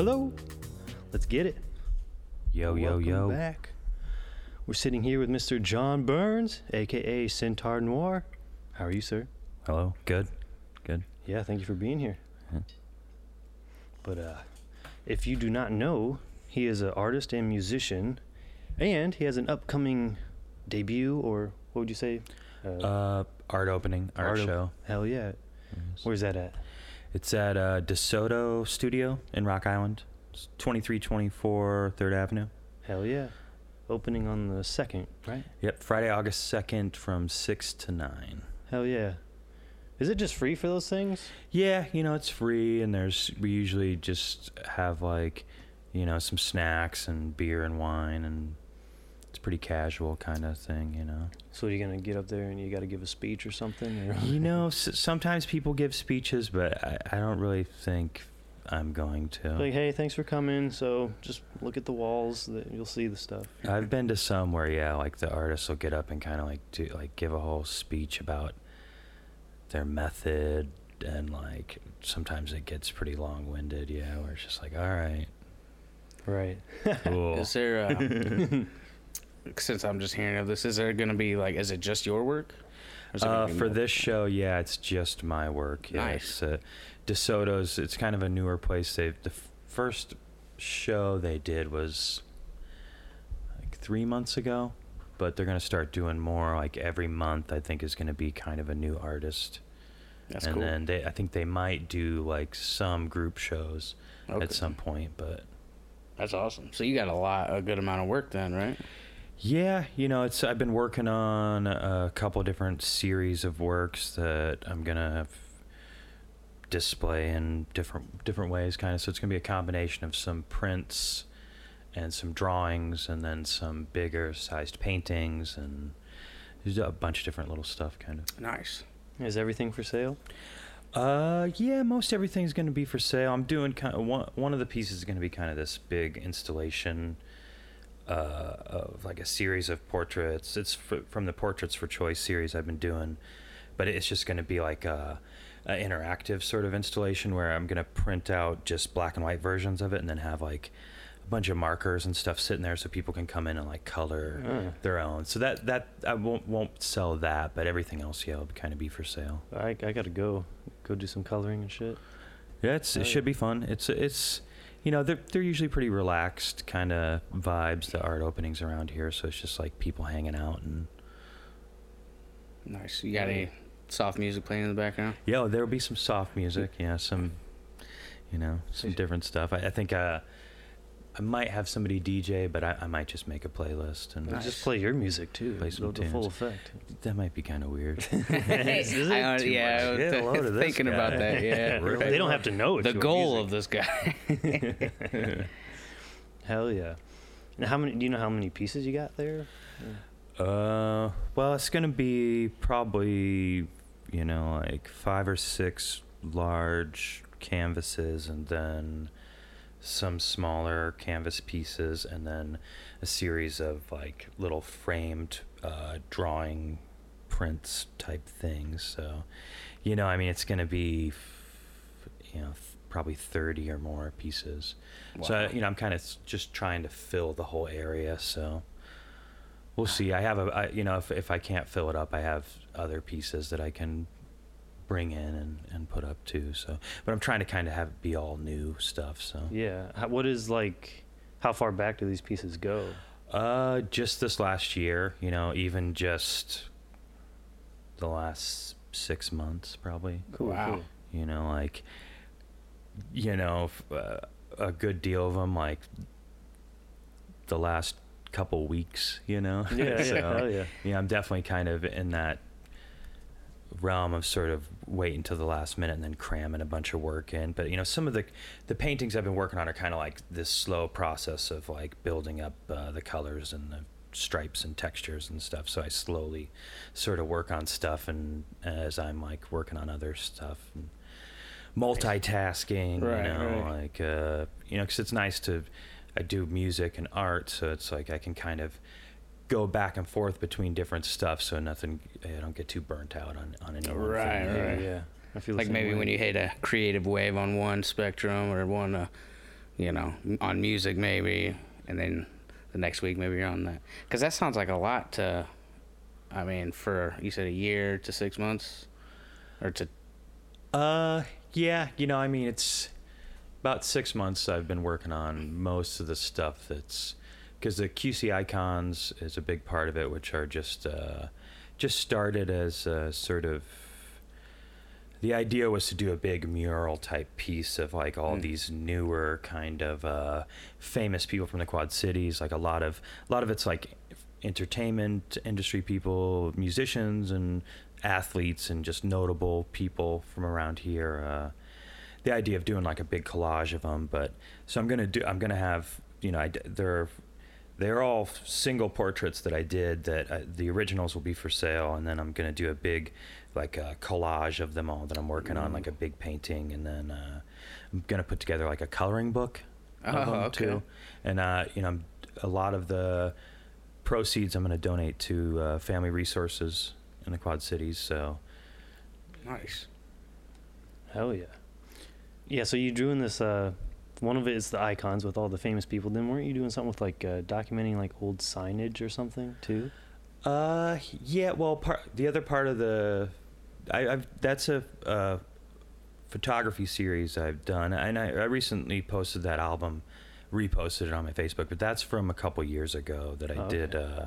Hello. Let's get it. Yo, yo, Welcome yo. back. We're sitting here with Mr. John Burns, aka Centaur Noir. How are you, sir? Hello. Good. Good. Yeah, thank you for being here. Yeah. But uh, if you do not know, he is an artist and musician, and he has an upcoming debut, or what would you say? Uh, art opening, art, op- show. Hell yeah. Where's that at? It's at uh, DeSoto Studio in Rock Island. It's 2324 3rd Avenue. Hell yeah. Opening on the second, right? Yep. Friday, August 2nd from 6 to 9. Hell yeah. Is it just free for those things? Yeah, you know, it's free, and there's, we usually just have like, you know, some snacks and beer and wine, and pretty casual kind of thing, you know. So you're gonna get up there and you got to give a speech or something? Or You know, s- sometimes people give speeches, but I, I don't really think I'm going to. like, hey, thanks for coming. So just look at the walls. That you'll see the stuff. I've been to some where yeah, like the artists will get up and kind of like do like give a whole speech about their method and like sometimes it gets pretty long-winded, yeah, where it's just like, all right, Right. cool. Is there, uh, since I'm just hearing of this, is there going to be like, is it just your work? Or is it gonna Uh, for more- this show, yeah, it's just my work. Yeah, Nice. Uh, DeSoto's. It's kind of a newer place. They the f- first show they did was like three months ago, but they're gonna start doing more. Like every month, I think is gonna be kind of a new artist, That's and cool. then they I think they might do like some group shows Okay. at some point, but. That's awesome. So you got a lot, a good amount of work then, right? Yeah, you know, it's I've been working on a couple different series of works that I'm gonna f- display in different different ways, kind of. So it's gonna be a combination of some prints and some drawings, and then some bigger sized paintings, and there's a bunch of different little stuff, kind of. Nice. Is everything for sale? Uh, yeah, most everything's going to be for sale. I'm doing kind of one. One of the pieces is going to be kind of this big installation uh, of like a series of portraits. It's fr from the Portraits for Choice series I've been doing, but it's just going to be like a, a interactive sort of installation where I'm going to print out just black and white versions of it, and then have like a bunch of markers and stuff sitting there so people can come in and like color Ah. their own. So that that I won't won't sell that, but everything else, yeah, will kind of be for sale. I I gotta go go do some coloring and shit. Yeah, it's, it should be fun. It's it's you know they're they're usually pretty relaxed kind of vibes. The art openings around here, so it's just like people hanging out and Nice. You got any soft music playing in the background? yeah, there will be some soft music. Yeah, some you know some different stuff. I, I think uh, I might have somebody DJ, but I, I might just make a playlist and Nice. Just play your music too. Play some the, the full effect. that might be kind of weird. Is it I, too yeah, much? I was Get a load thinking about that. Yeah, Really? They don't have to know it's The your goal music. of this guy. Hell yeah. And how many? Do you know how many pieces you got there? Uh, well, it's gonna be probably you know like five or six large canvases, and then some smaller canvas pieces, and then a series of like little framed uh, drawing prints type things. So, you know, I mean, it's gonna be you know probably thirty or more pieces. So you know, I'm kind of just trying to fill the whole area. So we'll see. I have a, I, you know, if if I can't fill it up, I have other pieces that I can bring in and, and put up too. So, but I'm trying to kind of have it be all new stuff. So, Yeah. How, what is like? How far back do these pieces go? uh, just this last year, you know, even just the last six months, probably. Cool. Wow. cool. you know like you know uh, a good deal of them like the last couple weeks you know Yeah. so yeah. Hell yeah. yeah i'm definitely kind of in that realm of sort of wait until the last minute and then cramming a bunch of work in but you know some of the the paintings i've been working on are kind of like this slow process of like building up uh, the colors and the stripes and textures and stuff so i slowly sort of work on stuff and as i'm like working on other stuff and multitasking Right, you know right. like uh you know because it's nice to i do music and art so it's like i can kind of go back and forth between different stuff so nothing i don't get too burnt out on on any one Right, thing right. Yeah. I feel like maybe way. when you hit a creative wave on one spectrum or one uh, you know, on music maybe, and then the next week maybe you're on that. Because that sounds like a lot to, I mean, for you said a year to six months, or to Uh, yeah, you know, I mean, it's about six months I've been working on most of the stuff that's because the QC icons is a big part of it, which are just uh, just started as a sort of the idea was to do a big mural type piece of like all Mm. these newer kind of uh, famous people from the Quad Cities. Like a lot of a lot of it's like entertainment industry people, musicians, and athletes, and just notable people from around here. Uh, the idea of doing like a big collage of them, but so I'm gonna do. I'm gonna have you know I d- they're they're all single portraits that I did that I, the originals will be for sale, and then I'm gonna do a big like a collage of them all that I'm working on, like a big painting, and then uh, I'm gonna put together like a coloring book of Oh, them okay. too, and uh, you know a lot of the proceeds I'm gonna donate to uh, family resources in the Quad Cities. So nice. Hell yeah. Yeah, so you drew in this uh one of it is the icons with all the famous people. Then weren't you doing something with like uh, documenting like old signage or something too? Uh, yeah. Well, part the other part of the, I, I've that's a uh, photography series I've done, and I, I recently posted that album, reposted it on my Facebook. But that's from a couple years ago that I Oh, did. Uh,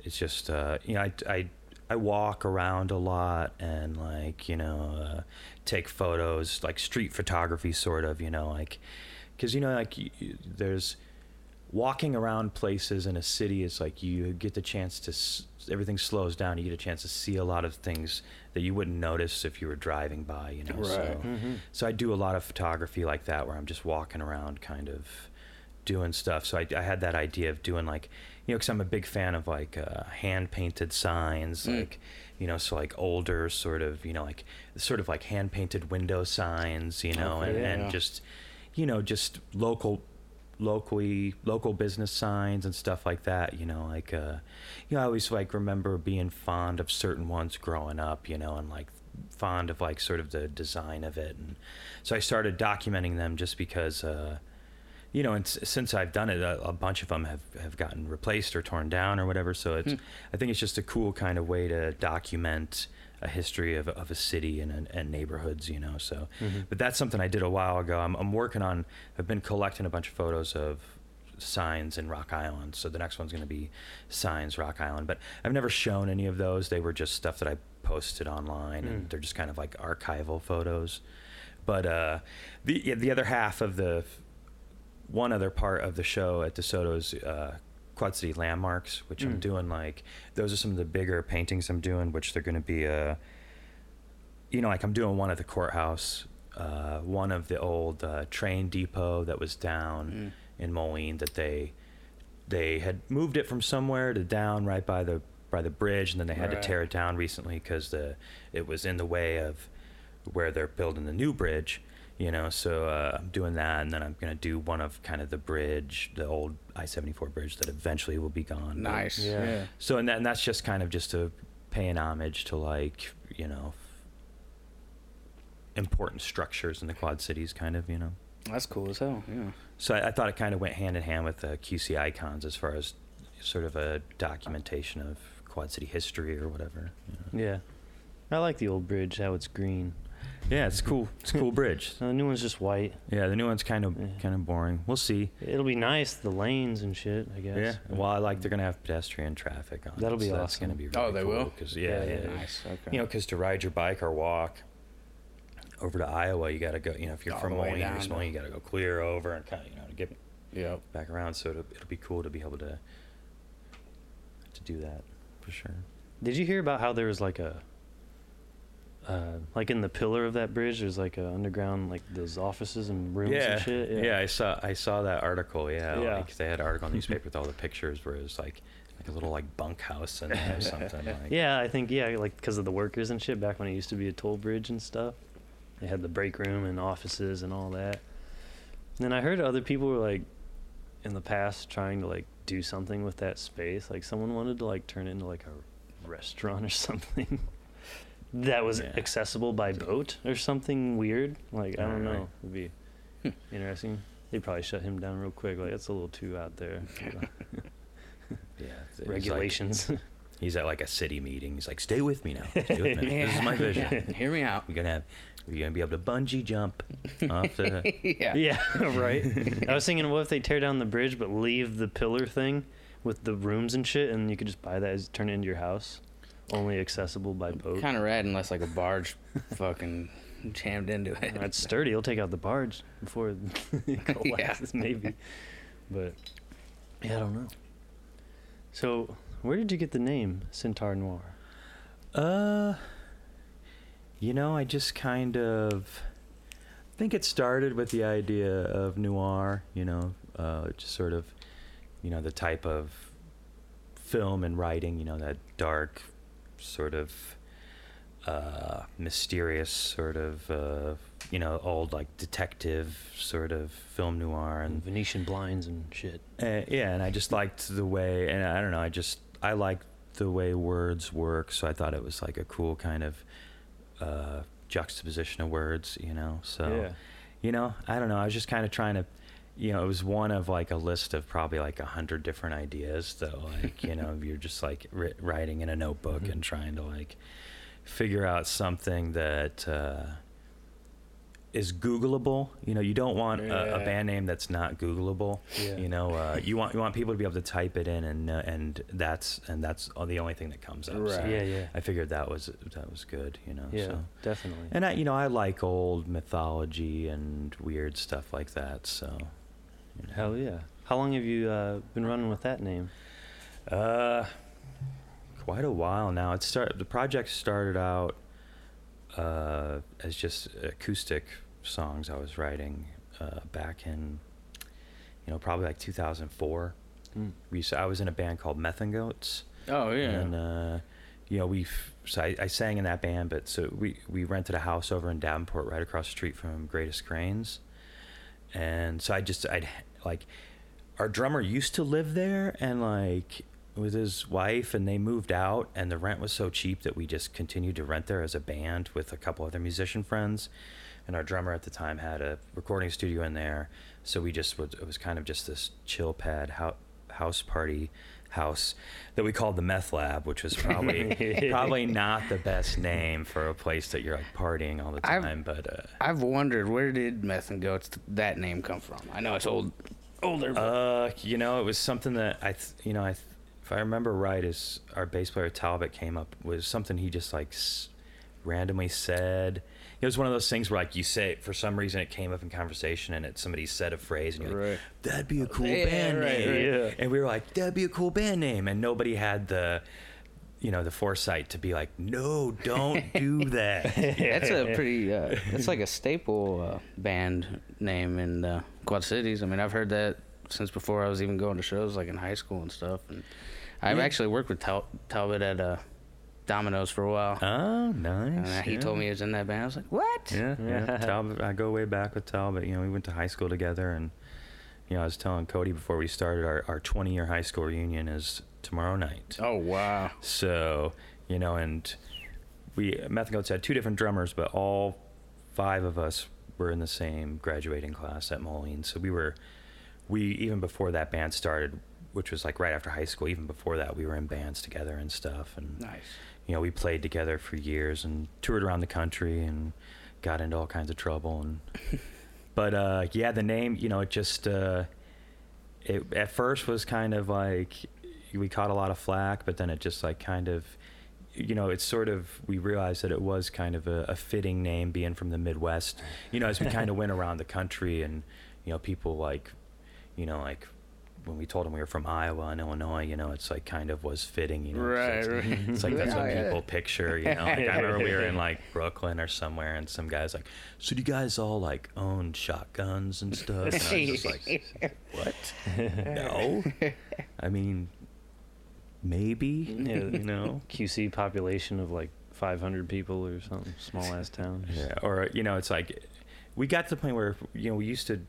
it's just uh, you know I I I walk around a lot and like you know uh, take photos like street photography sort of you know like because you know like y y- there's walking around places in a city is like you get the chance to s- everything slows down. You get a chance to see a lot of things that you wouldn't notice if you were driving by you know so. Mm-hmm. so I do a lot of photography like that where I'm just walking around kind of doing stuff. So I, I had that idea of doing like, you know, because I'm a big fan of like uh, hand painted signs, Mm. like, you know, so like older sort of, you know, like sort of like hand painted window signs, you know, Okay, and, yeah. and just, you know, just local locally local business signs and stuff like that you know like uh you know i always like remember being fond of certain ones growing up you know and like fond of like sort of the design of it and so i started documenting them just because uh you know and s- since i've done it a, a bunch of them have have gotten replaced or torn down or whatever so it's Hmm. i think it's just a cool kind of way to document a history of, of a city and, and neighborhoods you know so Mhm. but that's something I did a while ago. I'm, I'm working on. I've been collecting a bunch of photos of signs in Rock Island. So the next one's going to be signs Rock Island. But I've never shown any of those. They were just stuff that I posted online, and Mm. they're just kind of like archival photos. But uh, the yeah, the other half of the one other part of the show at DeSoto's uh, Quad City Landmarks, which I'm Mm. doing like those are some of the bigger paintings I'm doing, which they're going to be uh, you know, like I'm doing one at the courthouse, uh, one of the old uh, train depot that was down Mm. in Moline that they they had moved it from somewhere to down right by the by the bridge, and then they had Right. to tear it down recently because the it was in the way of where they're building the new bridge. You know, so uh, I'm doing that, and then I'm gonna do one of kind of the bridge, the old I-74 bridge that eventually will be gone. Nice. Yeah. Yeah. so and, that, and that's just kind of just to pay an homage to like you know important structures in the Quad Cities, kind of you know. That's cool as hell. Yeah. So I, I thought it kind of went hand in hand with the QC icons as far as sort of a documentation of Quad City history or whatever. you know. Yeah. I like the old bridge, how it's green. Yeah, it's cool. It's a cool bridge. Uh, the new one's just white. Yeah, the new one's kind of Yeah. kind of boring. We'll see. It'll be nice, the lanes and shit, I guess. Yeah. Well, I like they're gonna have pedestrian traffic on. That'll it, be so That's gonna be Oh, they cool will? Cause yeah, Yeah, yeah. yeah. Nice. Okay. You know, because to ride your bike or walk over to Iowa, you got to go. You know, if you're All from the way Moline or to- Moline, you got to go clear over and kind of you know to get Yep. back around. So it'll, it'll be cool to be able to to do that for sure. Did you hear about how there was like a, uh, like in the pillar of that bridge, there's like a underground, like those offices and rooms yeah, and shit? yeah, yeah, I saw I saw that article. Yeah, Yeah. like they had an article in the newspaper with all the pictures where it was like like a little like bunkhouse in there or something. Like, Yeah, I think, yeah, like because of the workers and shit back when it used to be a toll bridge and stuff. They had the break room and offices and all that. And then I heard other people were like, in the past, trying to like do something with that space. Like someone wanted to like turn it into like a restaurant or something that was Yeah. accessible by boat or something weird. Like, I don't Right, right. know. It'd be Hmm. interesting. They probably shut him down real quick. Like that's a little too out there. Yeah, he's like- Regulations. He's at like a city meeting. He's like, "Stay with me now. Stay with me. This is my vision. Yeah, hear me out. We're gonna have, we're gonna be able to bungee jump off the." yeah. yeah, right. I was thinking, what if they tear down the bridge but leave the pillar thing with the rooms and shit, and you could just buy that as turn it into your house, only accessible by boat. Kind of rad unless like a barge fucking jammed into it. That's sturdy. It'll take out the barge before it Yeah. collapses, maybe. But yeah, I don't know. So, where did you get the name Centaur Noir? Uh, you know, I just kind of I think it started with the idea of noir. You know, uh, just sort of, you know, the type of film and writing. You know, that dark, sort of uh, mysterious, sort of, uh, you know, old like detective sort of film noir and Venetian blinds and shit. uh, yeah, and I just liked the way, and I don't know, I just I liked the way words work, so I thought it was like a cool kind of uh, juxtaposition of words, you know. So yeah. you know, I don't know, I was just kind of trying to, you know, it was one of like a list of probably like a hundred different ideas, though. Like you know, you're just like ri- writing in a notebook Mhm. and trying to like figure out something that. Uh, is Googleable. You know, you don't want a, a band name that's not Googleable. Yeah. You know, uh, you want you want people to be able to type it in, and uh, and that's and that's the only thing that comes up. So Right. Yeah, yeah. I figured that was that was good. You know. Yeah, So. definitely. And I, you know, I like old mythology and weird stuff like that. So. Hell yeah. How long have you uh, been running with that name? Uh, quite a while now. It start the project started out uh, as just acoustic songs I was writing uh, back in, you know, probably like 2004. Mm. We I was in a band called Meth and Goats, Oh yeah. and uh, you know we so I, I sang in that band, but so we we rented a house over in Davenport, right across the street from Greatest Grains, and so I just I'd like our drummer used to live there and like with his wife and they moved out and the rent was so cheap that we just continued to rent there as a band with a couple other musician friends. And our drummer at the time had a recording studio in there so we just would it was kind of just this chill pad house party house that we called the meth lab which was probably probably not the best name for a place that you're like partying all the I've- time but uh I've wondered where did Meth and Goats that name come from? I know it's old, older. Uh, you know, it was something that I, th- you know, I, th- if I remember right, is our bass player Talbot came up was something he just like s- randomly said. It was one of those things where like you say for some reason it came up in conversation and it somebody said a phrase and you're like, that'd be a cool Yeah, band right, name, right. Yeah. and we were like, that'd be a cool band name, and nobody had the. You know the foresight to be like, no, don't do that. That's a pretty. Uh, that's like a staple uh, band name in the Quad Cities. I mean, I've heard that since before I was even going to shows, like in high school and stuff. And I've Yeah. actually worked with Tal- Talbot at uh, Domino's for a while. Oh, nice. and he yeah. told me he was in that band. I was like, what? Yeah, yeah. Yeah. Talbot, I go way back with Talbot. You know, we went to high school together, and you know, I was telling Cody before we started our our 20 year high school reunion is tomorrow night. Oh wow. So you know, and we Meth Goats had two different drummers, but all five of us were in the same graduating class at Moline. So we were, we even before that band started, which was like right after high school. Even before that, we were in bands together and stuff, and Nice. You know, we played together for years and toured around the country and got into all kinds of trouble. And but uh, yeah, the name, you know, it just uh, it at first was kind of like we caught a lot of flack, but then it just like kind of, you know, it's sort of we realized that it was kind of a, a fitting name being from the Midwest. You know, as we kind of went around the country and you know, people like, you know, like. When we told them we were from Iowa and Illinois, you know, it's like kind of was fitting, you know. so Right, it's- right. it's like that's Oh, what yeah. people picture, you know. Like I remember we were in like Brooklyn or somewhere, and some guys like, "So do you guys all like own shotguns and stuff?" And I was just like, "What? No. I mean, maybe. Yeah. You know." QC population of like 500 people or something, small ass town. Yeah. Or you know, it's like we got to the point where you know we used to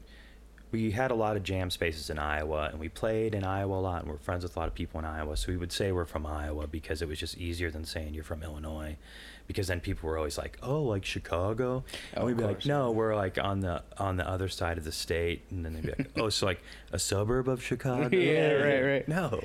we had a lot of jam spaces in Iowa, and we played in Iowa a lot, and we're friends with a lot of people in Iowa. So we would say we're from Iowa because it was just easier than saying you're from Illinois, because then people were always like, "Oh, like Chicago," and Oh, we'd be like, "No, we're like on the on the other side of the state," and then they'd be like, "Oh, so like a suburb of Chicago?" Yeah, right, right. No.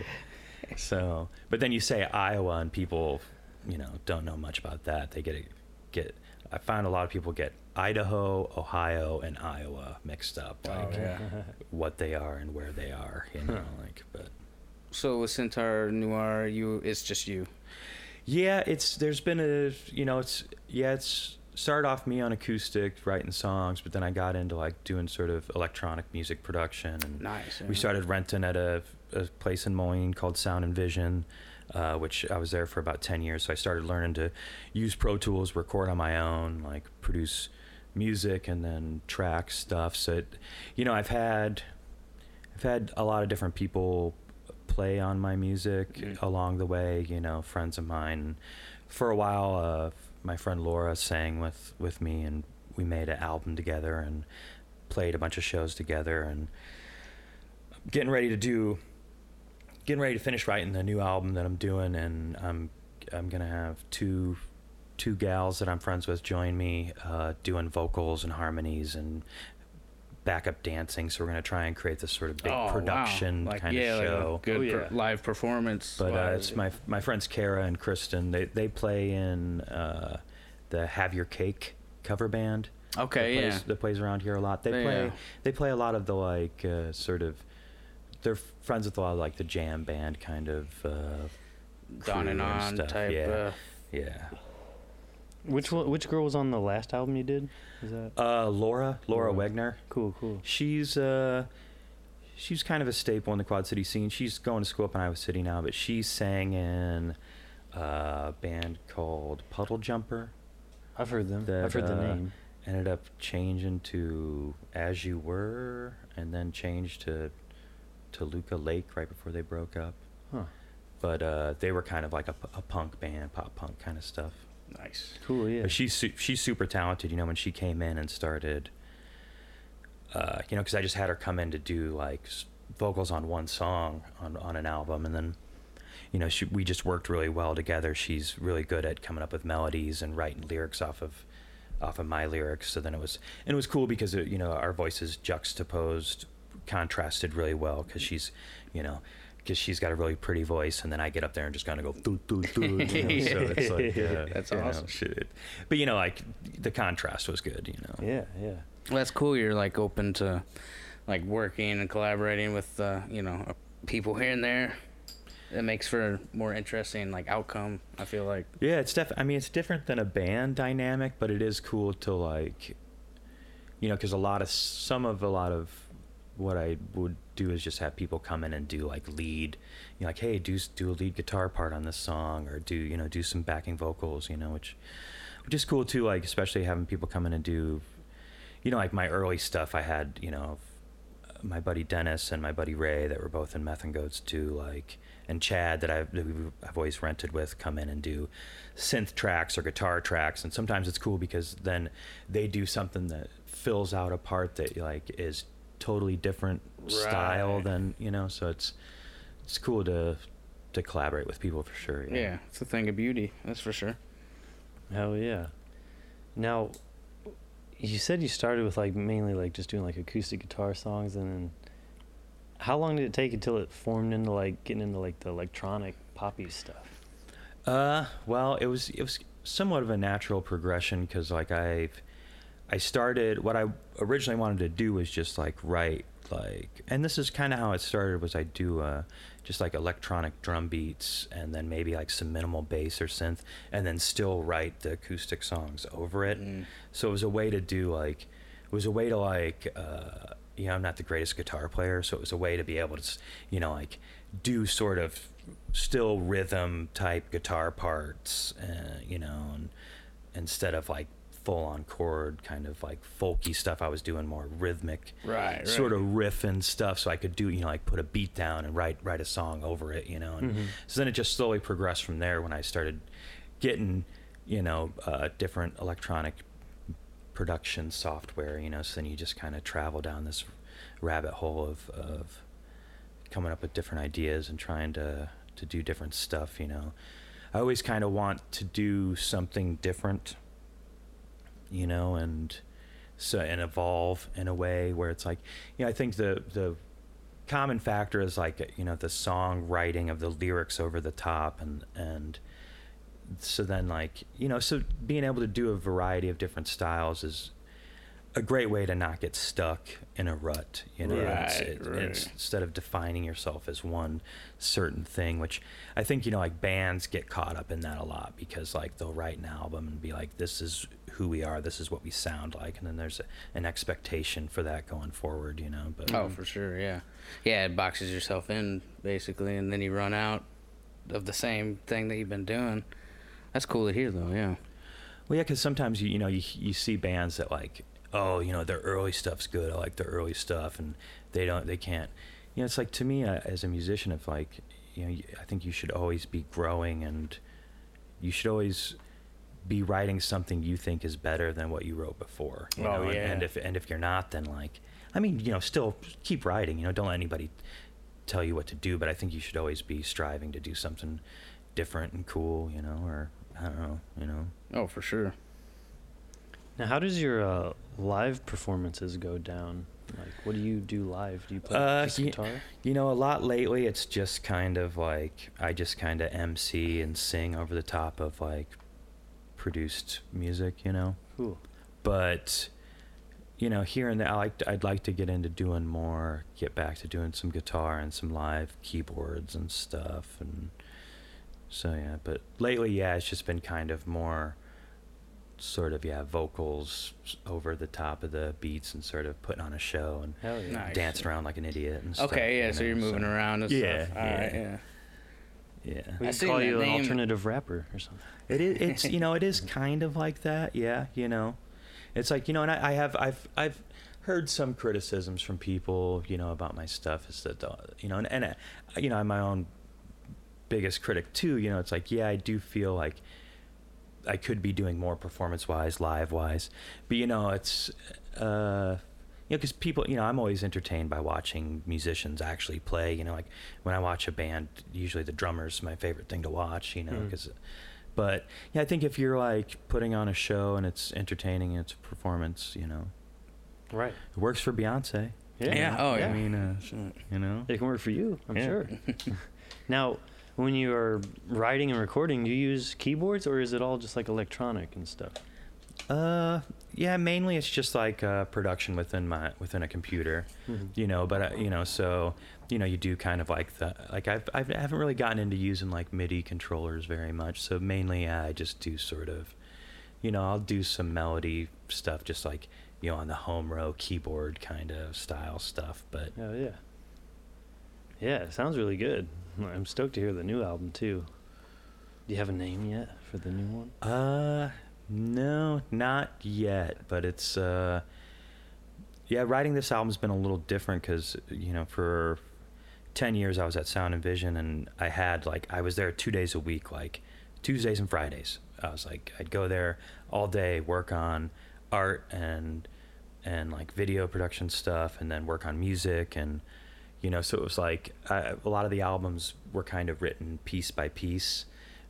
So, but then you say Iowa, and people, you know, don't know much about that. They get get. I find a lot of people get Idaho, Ohio, and Iowa mixed up, Oh, like yeah. what they are and where they are. You know, Huh. like, but So with Centaur Noir, you it's just you. yeah, it's there's been a you know it's yeah it's started off me on acoustic writing songs, but then I got into like doing sort of electronic music production and Nice. we started renting at a, a place in Moline called Sound and Vision, uh, which I was there for about 10 years. So I started learning to use Pro Tools, record on my own, like produce music and then track stuff. So, it, you know, I've had, I've had a lot of different people play on my music Mm. along the way, you know, friends of mine. For a while, uh, my friend Laura sang with, with me and we made an album together and played a bunch of shows together and getting ready to do getting ready to finish writing the new album that I'm doing and I'm I'm gonna have two two gals that I'm friends with join me uh, doing vocals and harmonies and backup dancing so we're gonna try and create this sort of big Oh, wow. production like, kind yeah, of like a show good Oh, per- live performance. but uh, it's my my friends Kara and Kristen they they play in uh, the Have Your Cake cover band okay. that Yeah. plays, that plays around here a lot. They Yeah. play they play a lot of the like uh, sort of they're friends with a lot of like the jam band kind of uh, Don and on stuff, type. Yeah, Uh, yeah. Which one, which girl was on the last album you did? Is that Uh, Laura Laura Laura. Wegner. cool? Cool. She's uh she's kind of a staple in the Quad City scene. She's going to school up in Iowa City now, but she sang in a band called Puddle Jumper. I've heard them. That, I've heard the uh, name. Ended up changing to As You Were, and then changed to to Luca Lake right before they broke up. Huh. But uh, they were kind of like a punk band, pop punk kind of stuff. nice. Cool. Yeah. But she's su- she's super talented. You know, when she came in and started, uh, you know, because I just had her come in to do like s- vocals on one song on on an album, and then, you know, she we just worked really well together. She's really good at coming up with melodies and writing lyrics off of off of my lyrics. So then it was and it was cool because it, you know our voices juxtaposed, contrasted really well because she's, you know. Because she's got a really pretty voice, and then I get up there and just kind of go, doo, doo, doo, you know, so it's like, uh, That's you know, shit. But you know, like the contrast was good. You know. yeah. Yeah. Well, that's cool. You're like open to like working and collaborating with uh, you know uh, people here and there. It makes for a more interesting like outcome. I feel like. Yeah, it's def. I mean, it's different than a band dynamic, but it is cool to like, you know, because a lot of some of a lot of what I would do is just have people come in and do like lead, you know, like hey, do do a lead guitar part on this song, or do you know do some backing vocals, you know, which which is cool too. Like especially having people come in and do, you know, like my early stuff. I had you know, my buddy Dennis and my buddy Ray that were both in Meth and Goats too, like and Chad that I've, that I've always rented with come in and do synth tracks or guitar tracks, and sometimes it's cool because then they do something that fills out a part that like is totally different style than you know. So it's it's cool to to collaborate with people for sure. Yeah, it's a thing of beauty. That's for sure. Hell yeah. Now, you said you started with like mainly like just doing like acoustic guitar songs, and then how long did it take until it formed into like getting into like the electronic poppy stuff? Uh, well, it was it was somewhat of a natural progression because like I, I started what I originally wanted to do was just like write like, and this is kind of how it started was I do uh just like electronic drum beats and then maybe like some minimal bass or synth and then still write the acoustic songs over it. Mm. So it was a way to do like, it was a way to like, uh, you know, I'm not the greatest guitar player, so it was a way to be able to, you know, like do sort of still rhythm type guitar parts, uh, you know, and instead of like full on chord kind of like folky stuff, I was doing more rhythmic Right. right. sort of riff and stuff so I could do you know like put a beat down and write write a song over it you know and Mhm. so then it just slowly progressed from there when I started getting you know uh, different electronic production software you know so then you just kind of travel down this rabbit hole of of coming up with different ideas and trying to to do different stuff. You know, I always kind of want to do something different. You know, and so and evolve in a way where it's like, you know, I think the the common factor is like you know the songwriting of the lyrics over the top and and so then like you know so being able to do a variety of different styles is a great way to not get stuck in a rut you know it's, Right, it- right. it's instead of defining yourself as one certain thing which i think you know like bands get caught up in that a lot because like they'll write an album and be like this is who we are this is what we sound like and then there's a, an expectation for that going forward you know but Oh, for sure, yeah, yeah. It boxes yourself in basically, and then you run out of the same thing that you've been doing. That's cool to hear, though. Yeah. Well, yeah, because sometimes you you know you you see bands that like oh you know their early stuff's good. I like their early stuff, and they don't they can't. You know, it's like to me uh, as a musician, if like you know, I think you should always be growing, and you should always be writing something you think is better than what you wrote before. You Oh, know? and- yeah. And if and if you're not, then like I mean, you know, still keep writing. You know, don't let anybody tell you what to do. But I think you should always be striving to do something different and cool. You know, or I don't know. You know. Oh, for sure. Now, how does your uh, live performances go down? Like, what do you do live? Do you play Uh, just ye- guitar? You know, a lot lately it's just kind of like I just kind of MC and sing over the top of like produced music, you know. Cool. But you know, here and there, I like I'd like to get into doing more, get back to doing some guitar and some live keyboards and stuff, and so yeah. But lately, yeah, it's just been kind of more sort of yeah vocals over the top of the beats and sort of putting on a show and yeah. Nice. dancing around like an idiot and stuff. Okay, yeah. you So you're moving around and Yeah, stuff. All right, yeah. Yeah. Yeah. We I could call that you an name. alternative rapper or something. It is. It's you know. It is kind of like that. Yeah. You know, it's like you know, and I, I have I've I've heard some criticisms from people you know about my stuff is that you know and, and uh, you know I'm my own biggest critic too. You know, it's like yeah, I do feel like I could be doing more performance wise, live wise, but you know, it's. uh you know, because people, you know, I'm always entertained by watching musicians actually play. You know, like when I watch a band, usually the drummer's my favorite thing to watch. You know, Mm. because but yeah, I think if you're like putting on a show and it's entertaining and it's a performance, you know, Right. it works for Beyonce. Yeah. Yeah, oh, I mean, uh, you know, It can work for you, I'm Yeah. sure. now, when you are writing and recording, do you use keyboards or is it all just like electronic and stuff? uh, yeah, mainly it's just like uh, production within my within a computer, you know. But uh, you know, so you know, you do kind of like the like I've, I've I haven't really gotten into using like MIDI controllers very much. So mainly, uh, I just do sort of, you know, I'll do some melody stuff, just like you know, on the home row keyboard kind of style stuff. But Oh yeah. Yeah, it sounds really good. I'm stoked to hear the new album too. Do you have a name yet for the new one? Uh, no, not yet. But it's uh, yeah, writing this album's been a little different because you know for ten years I was at Sound and Vision and I had like I was there two days a week, like Tuesdays and Fridays. I was like I'd go there all day, work on art and and like video production stuff, and then work on music and you know so it was like I, a lot of the albums were kind of written piece by piece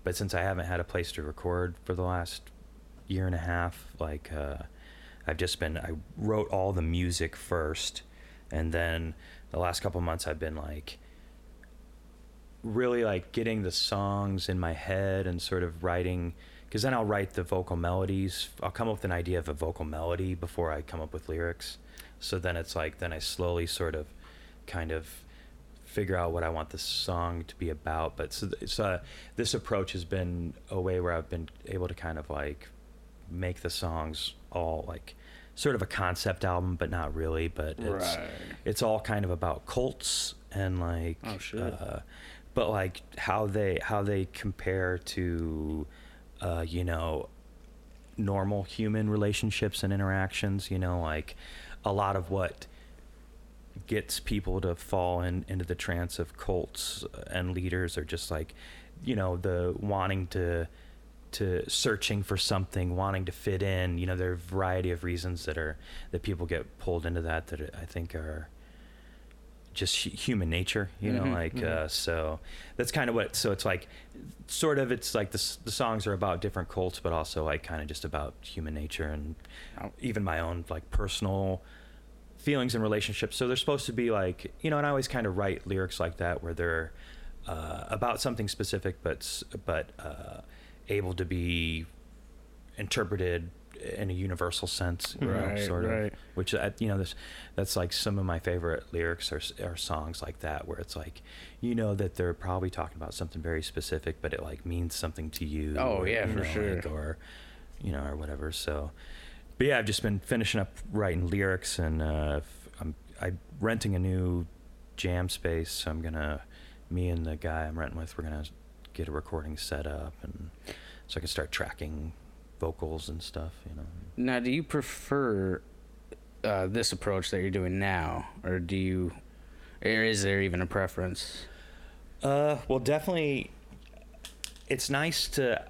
but since i haven't had a place to record for the last year and a half like uh, i've just been i wrote all the music first and then the last couple months i've been like really like getting the songs in my head and sort of writing because then i'll write the vocal melodies i'll come up with an idea of a vocal melody before i come up with lyrics so then it's like then i slowly sort of kind of figure out what I want the song to be about. But so, so uh, this approach has been a way where I've been able to kind of like make the songs all like sort of a concept album, but not really. But it's Right. it's all kind of about cults and like Oh, shit. uh, but like how they how they compare to uh, you know normal human relationships and interactions you know like a lot of what gets people to fall in, into the trance of cults and leaders are just like you know the wanting to to searching for something wanting to fit in you know there are a variety of reasons that are that people get pulled into that that i think are just human nature, you know, Mhm, like mhm. uh, so that's kind of what. So it's like, sort of, it's like the the songs are about different cults, but also like kind of just about human nature and even my own like personal feelings and relationships. So they're supposed to be like, you know, and I always kind of write lyrics like that where they're uh, about something specific, but but uh, able to be interpreted in a universal sense, you know, Right, sort of. right. Which you know, this that's like some of my favorite lyrics or, or songs like that, where it's like, you know, that they're probably talking about something very specific, but it like means something to you. Oh, or, yeah, you for know, sure. like, or you know, or whatever. So, but yeah, I've just been finishing up writing lyrics, and uh, I'm I'm renting a new jam space. So I'm gonna, me and the guy I'm renting with, we're gonna get a recording set up, and so I can start tracking vocals and stuff. You know. Now, do you prefer uh, this approach that you're doing now, or do you, or is there even a preference? Uh, well, definitely. It's nice to.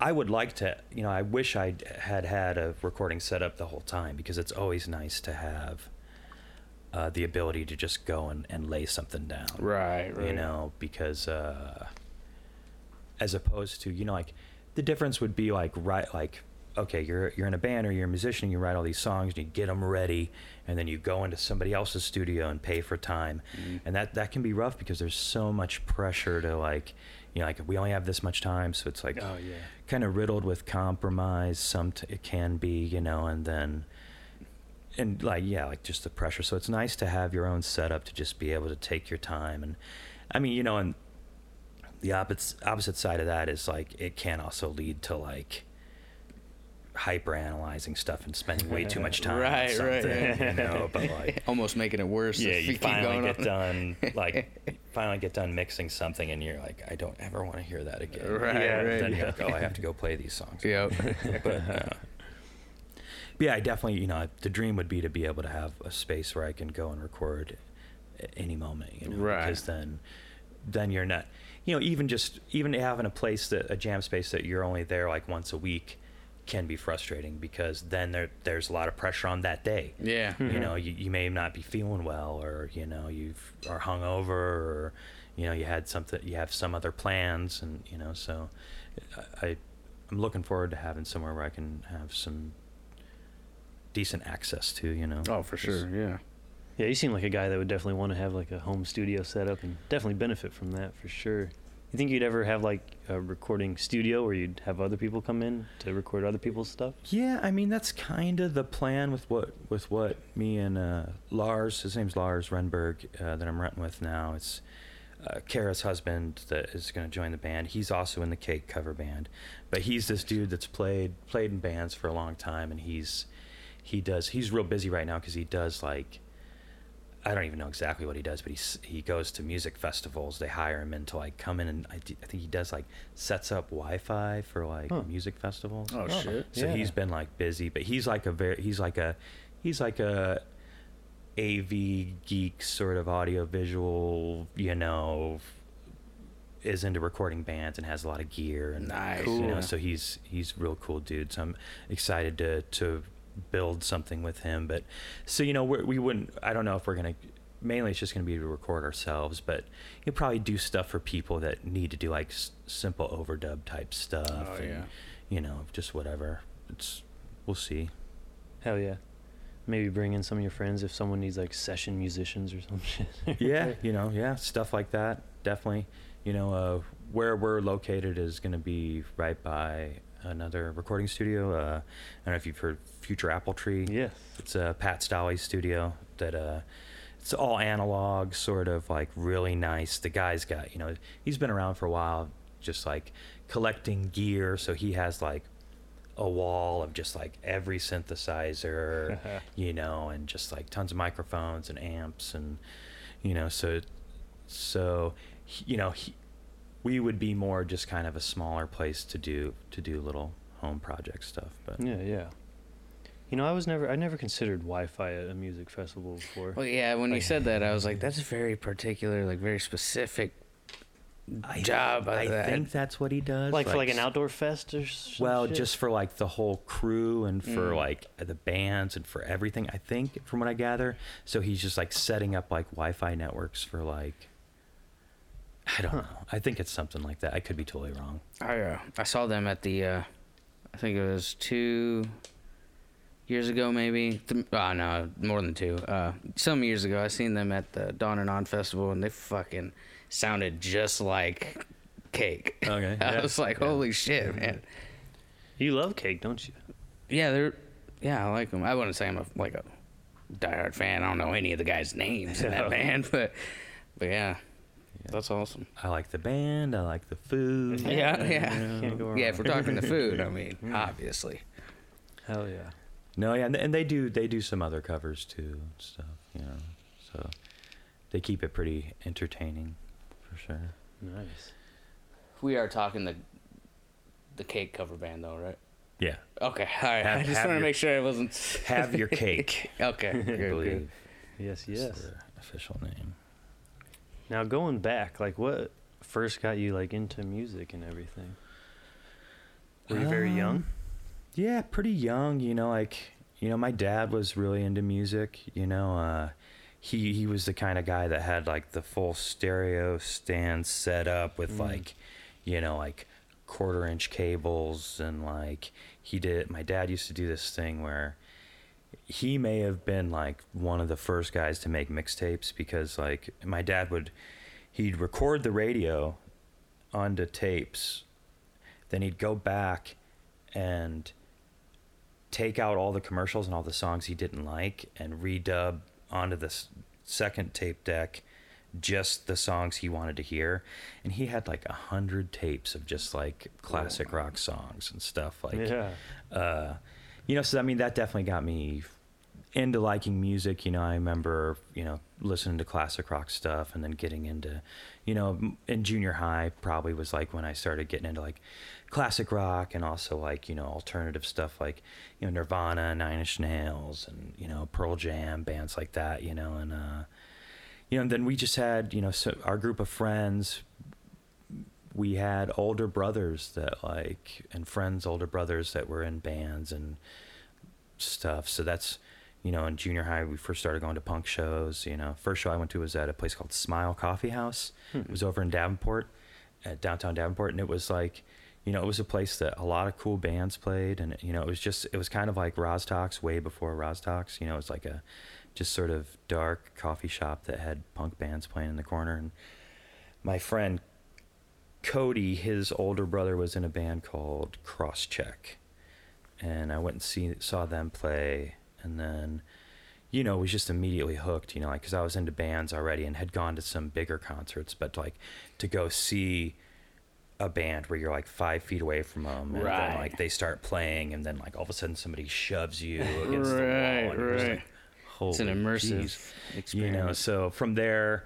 I would like to, you know, I wish I had had a recording set up the whole time because it's always nice to have uh, the ability to just go and, and lay something down. Right, right. You know, because uh, as opposed to, you know, like the difference would be like, right, like, okay, you're you're in a band or you're a musician, you write all these songs, and you get them ready, and then you go into somebody else's studio and pay for time, Mhm. and that that can be rough because there's so much pressure to like, you know, like we only have this much time, so it's like Oh yeah. kind of riddled with compromise. Some t- it can be, you know, and then and like yeah, like just the pressure. So it's nice to have your own setup to just be able to take your time. And I mean, you know, and the opposite opposite side of that is like it can also lead to like hyper analyzing stuff and spending way too much time Right, on something, right, you know. But like Almost making it worse. yeah, if you keep finally going get on. done like finally get done mixing something, and you're like, I don't ever want to hear that again. Right, yeah, right, Then you're like, oh, I have to go play these songs. Yep. but, uh, but yeah, I definitely, you know, the dream would be to be able to have a space where I can go and record at any moment, you know, Right. because then, then you're not, you know, even just even having a place that a jam space that you're only there like once a week can be frustrating because then there there's a lot of pressure on that day. Yeah. You Mhm. know, you, you may not be feeling well, or you know, you are hungover, or you know, you had something, you have some other plans, and you know, so I I'm looking forward to having somewhere where I can have some decent access to, you know. Oh, for sure. Yeah. Yeah, you seem like a guy that would definitely want to have like a home studio set up and definitely benefit from that for sure. You think you'd ever have like a recording studio where you'd have other people come in to record other people's stuff? Yeah, I mean that's kind of the plan with what with what me and uh, Lars, his name's Lars Renberg, uh, that I'm renting with now. It's uh, Kara's husband that is going to join the band. He's also in the Cake cover band, but he's this dude that's played played in bands for a long time, and he's he does he's real busy right now because he does like I don't even know exactly what he does, but he's he goes to music festivals. They hire him in to like come in and I, d- I think he does like sets up Wi-Fi for like Huh. music festivals. Oh, oh shit. So Yeah. he's been like busy, but he's like a very he's like a he's like a AV geek sort of audio visual, you know, is into recording bands and has a lot of gear and Nice. you know, so he's he's real cool dude. So I'm excited to to build something with him. But so you know, we're, we wouldn't. I don't know if we're gonna. Mainly, it's just gonna be to record ourselves, but you probably do stuff for people that need to do like s- simple overdub type stuff. Oh, and, yeah. You know, just whatever. It's we'll see. Hell yeah. Maybe bring in some of your friends if someone needs like session musicians or some shit. yeah, you know, yeah, stuff like that. Definitely. You know, uh, where we're located is going to be right by another recording studio. Uh, I don't know if you've heard Future Appletree. Yes. It's uh, Pat Stolley's studio that uh, it's all analog, sort of like really nice. The guy's got, you know, he's been around for a while, just like collecting gear. So he has like a wall of just like every synthesizer, you know, and just like tons of microphones and amps and, you know, so, so, you know, he, we would be more just kind of a smaller place to do to do little home project stuff, but Yeah, yeah. You know, I was never I never considered Wi-Fi at a music festival before. Well, yeah. When you said that, I was like, that's a very particular, like very specific I, job. I that- think that's what he does. Like, for like an outdoor fest or some Well, shit? just for like the whole crew and for Mm. like the bands and for everything. I think from what I gather, so he's just like setting up like Wi-Fi networks for like. I don't Huh. know. I think it's something like that. I could be totally wrong. I uh, I saw them at the uh, I think it was two years ago maybe. Th- oh no, more than two. Uh, some years ago, I seen them at the Dawn and On festival, and they fucking sounded just like Cake. Okay. I yeah. was like, Yeah. holy shit, man. you love cake, don't you? Yeah, they're yeah, I like them. I wouldn't say I'm a, like a diehard fan. I don't know any of the guys' names in that band, but but yeah, Yeah. that's awesome. I like the band. I like the food. Yeah, yeah. Can't go wrong. Yeah, if we're talking the food, I mean, obviously. Hell yeah. No, yeah, and, and they do they do some other covers too and stuff, you know. So they keep it pretty entertaining for sure. Nice. We are talking the the cake cover band though, right? Yeah. Okay, all right. Have- I just have want to make sure I wasn't. Have your cake. okay, I good, good. believe Yes, is yes. the official name. Now going back, like what first got you like into music and everything? Were you very young? Um, Yeah, pretty young. You know, like you know, my dad was really into music. You know, uh, he he was the kind of guy that had like the full stereo stand set up with Mm. like, you know, like quarter inch cables and like he did. My dad used to do this thing where he may have been like one of the first guys to make mixtapes because like my dad would he'd record the radio onto tapes then he'd go back and take out all the commercials and all the songs he didn't like and redub onto the second tape deck just the songs he wanted to hear and he had like a hundred tapes of just like classic rock songs and stuff like yeah. uh, you know, so I mean, that definitely got me into liking music. You know, I remember, you know, listening to classic rock stuff and then getting into, you know, in junior high probably was like when I started getting into like classic rock and also like, you know, alternative stuff like, you know, Nirvana, Nine Inch Nails and, you know, Pearl Jam, bands like that, you know, and, uh, you know, and then we just had, you know, so our group of friends, we had older brothers that like and friends older brothers that were in bands and stuff. So that's you know in junior high we first started going to punk shows you know. First show i went to was at a place called smile coffee house. Hmm. It was over in davenport at downtown davenport and it was like you know it was a place that a lot of cool bands played and you know it was just it was kind of like Rozz-Tox way before Rozz-Tox you know. It was like a just sort of dark coffee shop that had punk bands playing in the corner and my friend Cody, his older brother, was in a band called Crosscheck, and I went and see saw them play, and then, you know, was just immediately hooked. You know, like because I was into bands already and had gone to some bigger concerts, but like to go see a band where you're like five feet away from them, and Right. then like they start playing, and then like all of a sudden somebody shoves you against the wall, Right, and just right. like, It's an immersive jeez." experience. you know so from there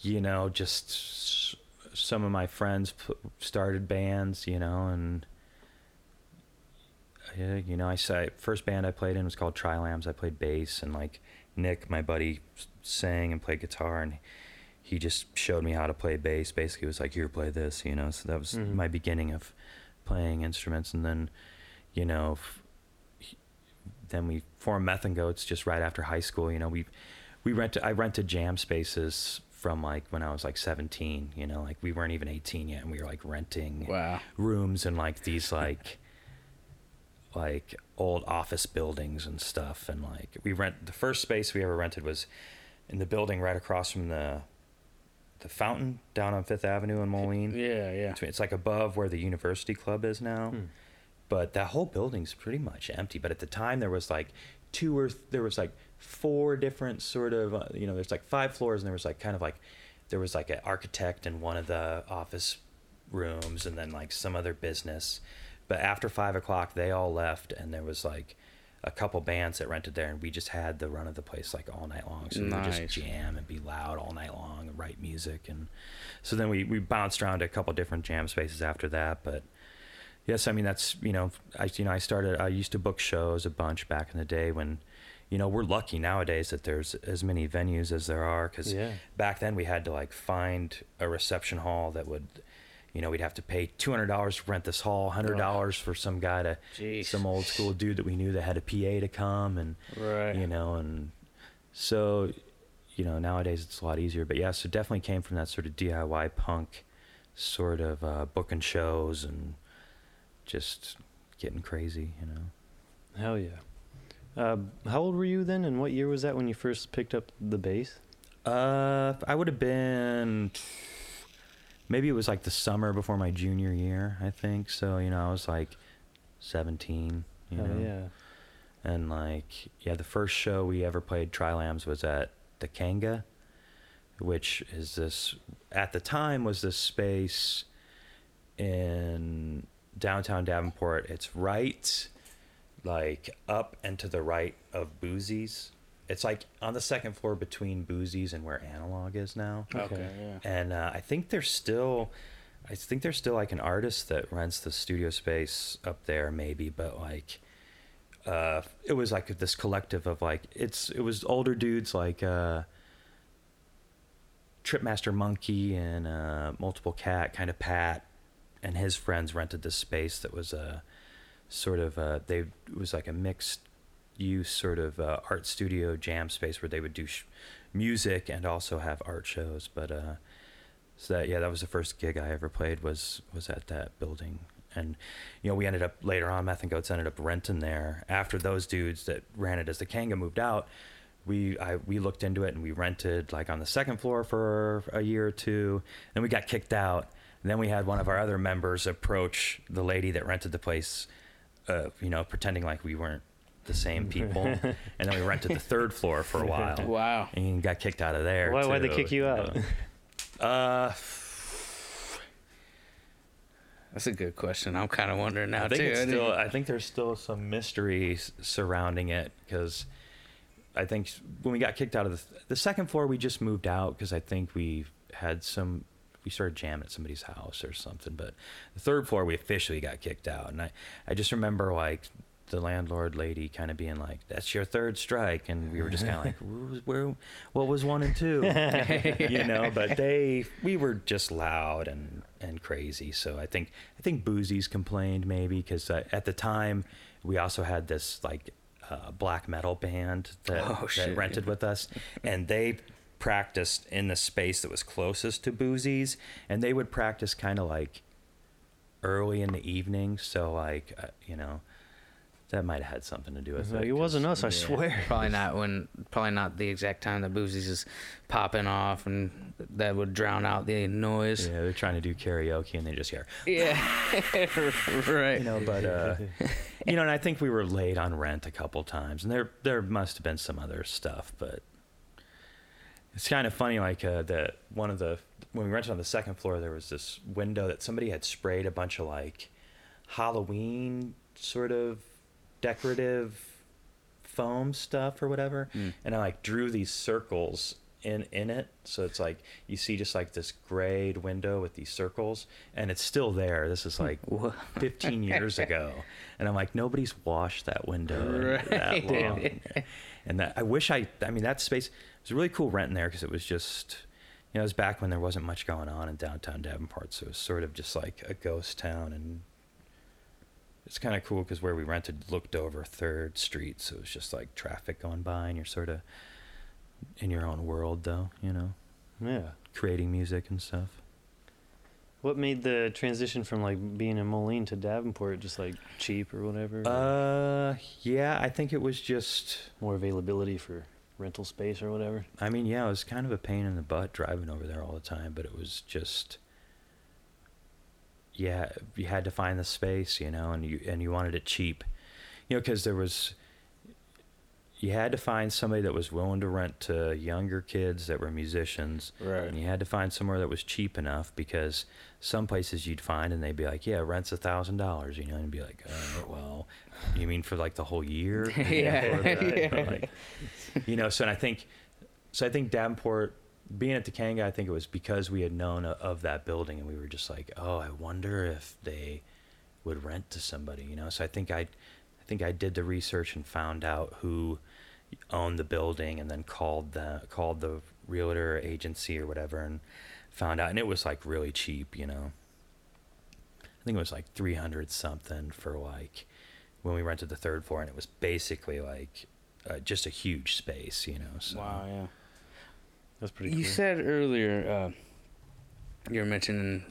you know just some of my friends p- started bands you know and yeah, you know i saw first band i played in was called trilambs. I played bass and like nick my buddy sang and played guitar and he just showed me how to play bass. Basically it was like here play this you know so that was Mhm. my beginning of playing instruments. And then you know f- then we formed meth and goats just right after high school you know. We we rented i rented jam spaces from like when i was like 17 you know like we weren't even 18 yet and we were like renting Wow. rooms in like these like like old office buildings and stuff and like we rent the first space we ever rented was in the building right across from the the fountain down on Fifth Avenue in Moline. Yeah, yeah. It's like above where the University Club is now. Hmm. But that whole building's pretty much empty. But at the time, there was like two or th- there was like four different sort of uh, you know there's like five floors and there was like kind of like there was like an architect in one of the office rooms and then like some other business. But after five o'clock, they all left and there was like a couple bands that rented there and we just had the run of the place like all night long. So we would just jam and be loud all night long and write music and so then we, we bounced around to a couple different jam spaces after that. But yes, I mean that's you know I you know I started I used to book shows a bunch back in the day when you know, we're lucky nowadays that there's as many venues as there are because Yeah. back then we had to like find a reception hall that would, you know, we'd have to pay two hundred dollars to rent this hall, hundred dollars for some guy to, Jeez. some old school dude that we knew that had a PA to come and Right. you know, and so, you know, nowadays it's a lot easier. But yeah, so definitely came from that sort of DIY punk sort of uh, booking shows and just getting crazy, you know. Hell yeah. Uh, how old were you then, and what year was that when you first picked up the bass? Uh, I would have been maybe it was like the summer before my junior year, I think. So you know, I was like seventeen. You Hell know, yeah. and like yeah, the first show we ever played Trilams was at the Kanga, which is this at the time was this space in downtown Davenport. It's right like up and to the right of Boozy's. It's like on the second floor between Boozy's and where Analog is now. Okay. Okay. Yeah. And uh, I think there's still, I think there's still like an artist that rents the studio space up there, maybe. But like, uh, it was like this collective of like it's it was older dudes like uh, Tripmaster Monkey and uh, Multiple Cat, kind of Pat, and his friends rented this space that was a sort of uh, they it was like a mixed use sort of uh, art studio jam space where they would do sh- music and also have art shows. But uh, so that yeah, that was the first gig I ever played was was at that building. And you know, we ended up later on. Meth and Goats ended up renting there after those dudes that ran it as the Kanga moved out. We I we looked into it and we rented like on the second floor for a year or two. Then we got kicked out. And then we had one of our other members approach the lady that rented the place, uh, you know, pretending like we weren't the same people. and then we rented the third floor for a while Wow. and got kicked out of there. Why, why'd they kick you out? Uh, That's a good question. I'm kind of wondering now I think too. it's I still. I think there's still some mystery surrounding it because I think when we got kicked out of the the second floor, we just moved out because I think we had some. We started jamming at somebody's house or something. But the third floor, we officially got kicked out, and I I just remember like the landlord lady kind of being like, "That's your third strike," and we were just kind of like, "Where "Where? What was one and two? you know?" But they, we were just loud and and crazy. So I think I think Boozy's complained maybe because at the time we also had this like uh, black metal band that, Oh, that rented with us, and they practiced in the space that was closest to Boozy's, and they would practice kind of like early in the evening. So like uh, you know. That might have had something to do with Like, it. it wasn't us, I yeah. swear. Probably not when, probably not the exact time that Boozy's is popping off, and that would drown out the noise. Yeah, they're trying to do karaoke and they just hear, Yeah, right. you know. But uh, you know, and I think we were late on rent a couple times, and there there must have been some other stuff, but it's kind of funny. Like uh, that one of the when we rented on the second floor, there was this window that somebody had sprayed a bunch of like Halloween sort of decorative foam stuff or whatever, Mm. and I like drew these circles in in it. So it's like you see just like this grayed window with these circles and it's still there. This is like 15 years ago. And i'm like nobody's washed that window in that long. And that i wish i i mean that space was really cool renting there because it was just you know it was back when there wasn't much going on in downtown davenport so it was sort of just like a ghost town and it's kind of cool because where we rented looked over third street so it was just like traffic going by and you're sort of in your own world though you know Yeah. creating music and stuff What made the transition from like being in Moline to Davenport just like cheap or whatever? uh yeah i think it was just More availability for rental space or whatever. i mean yeah it was kind of a pain in the butt driving over there all the time but it was just yeah you had to find the space you know and you and you wanted it cheap you know because there was you had to find somebody that was willing to rent to younger kids that were musicians Right. and you had to find somewhere that was cheap enough because some places you'd find and they'd be like, yeah, rent's a thousand dollars, you know, and you'd be like, uh, well, you mean for like the whole year? Yeah, yeah. like, you know, so and I think, so I think Davenport, being at the Kanga, I think it was because we had known of that building and we were just like, oh, I wonder if they would rent to somebody, you know. So I think I, I think I did the research and found out who, owned the building and then called the called the realtor agency or whatever and found out and it was like really cheap, you know. I think it was like 300 something for like when we rented the third floor and it was basically like uh, just a huge space, you know. So Wow, yeah. That's pretty You cool. said earlier, uh, you were mentioning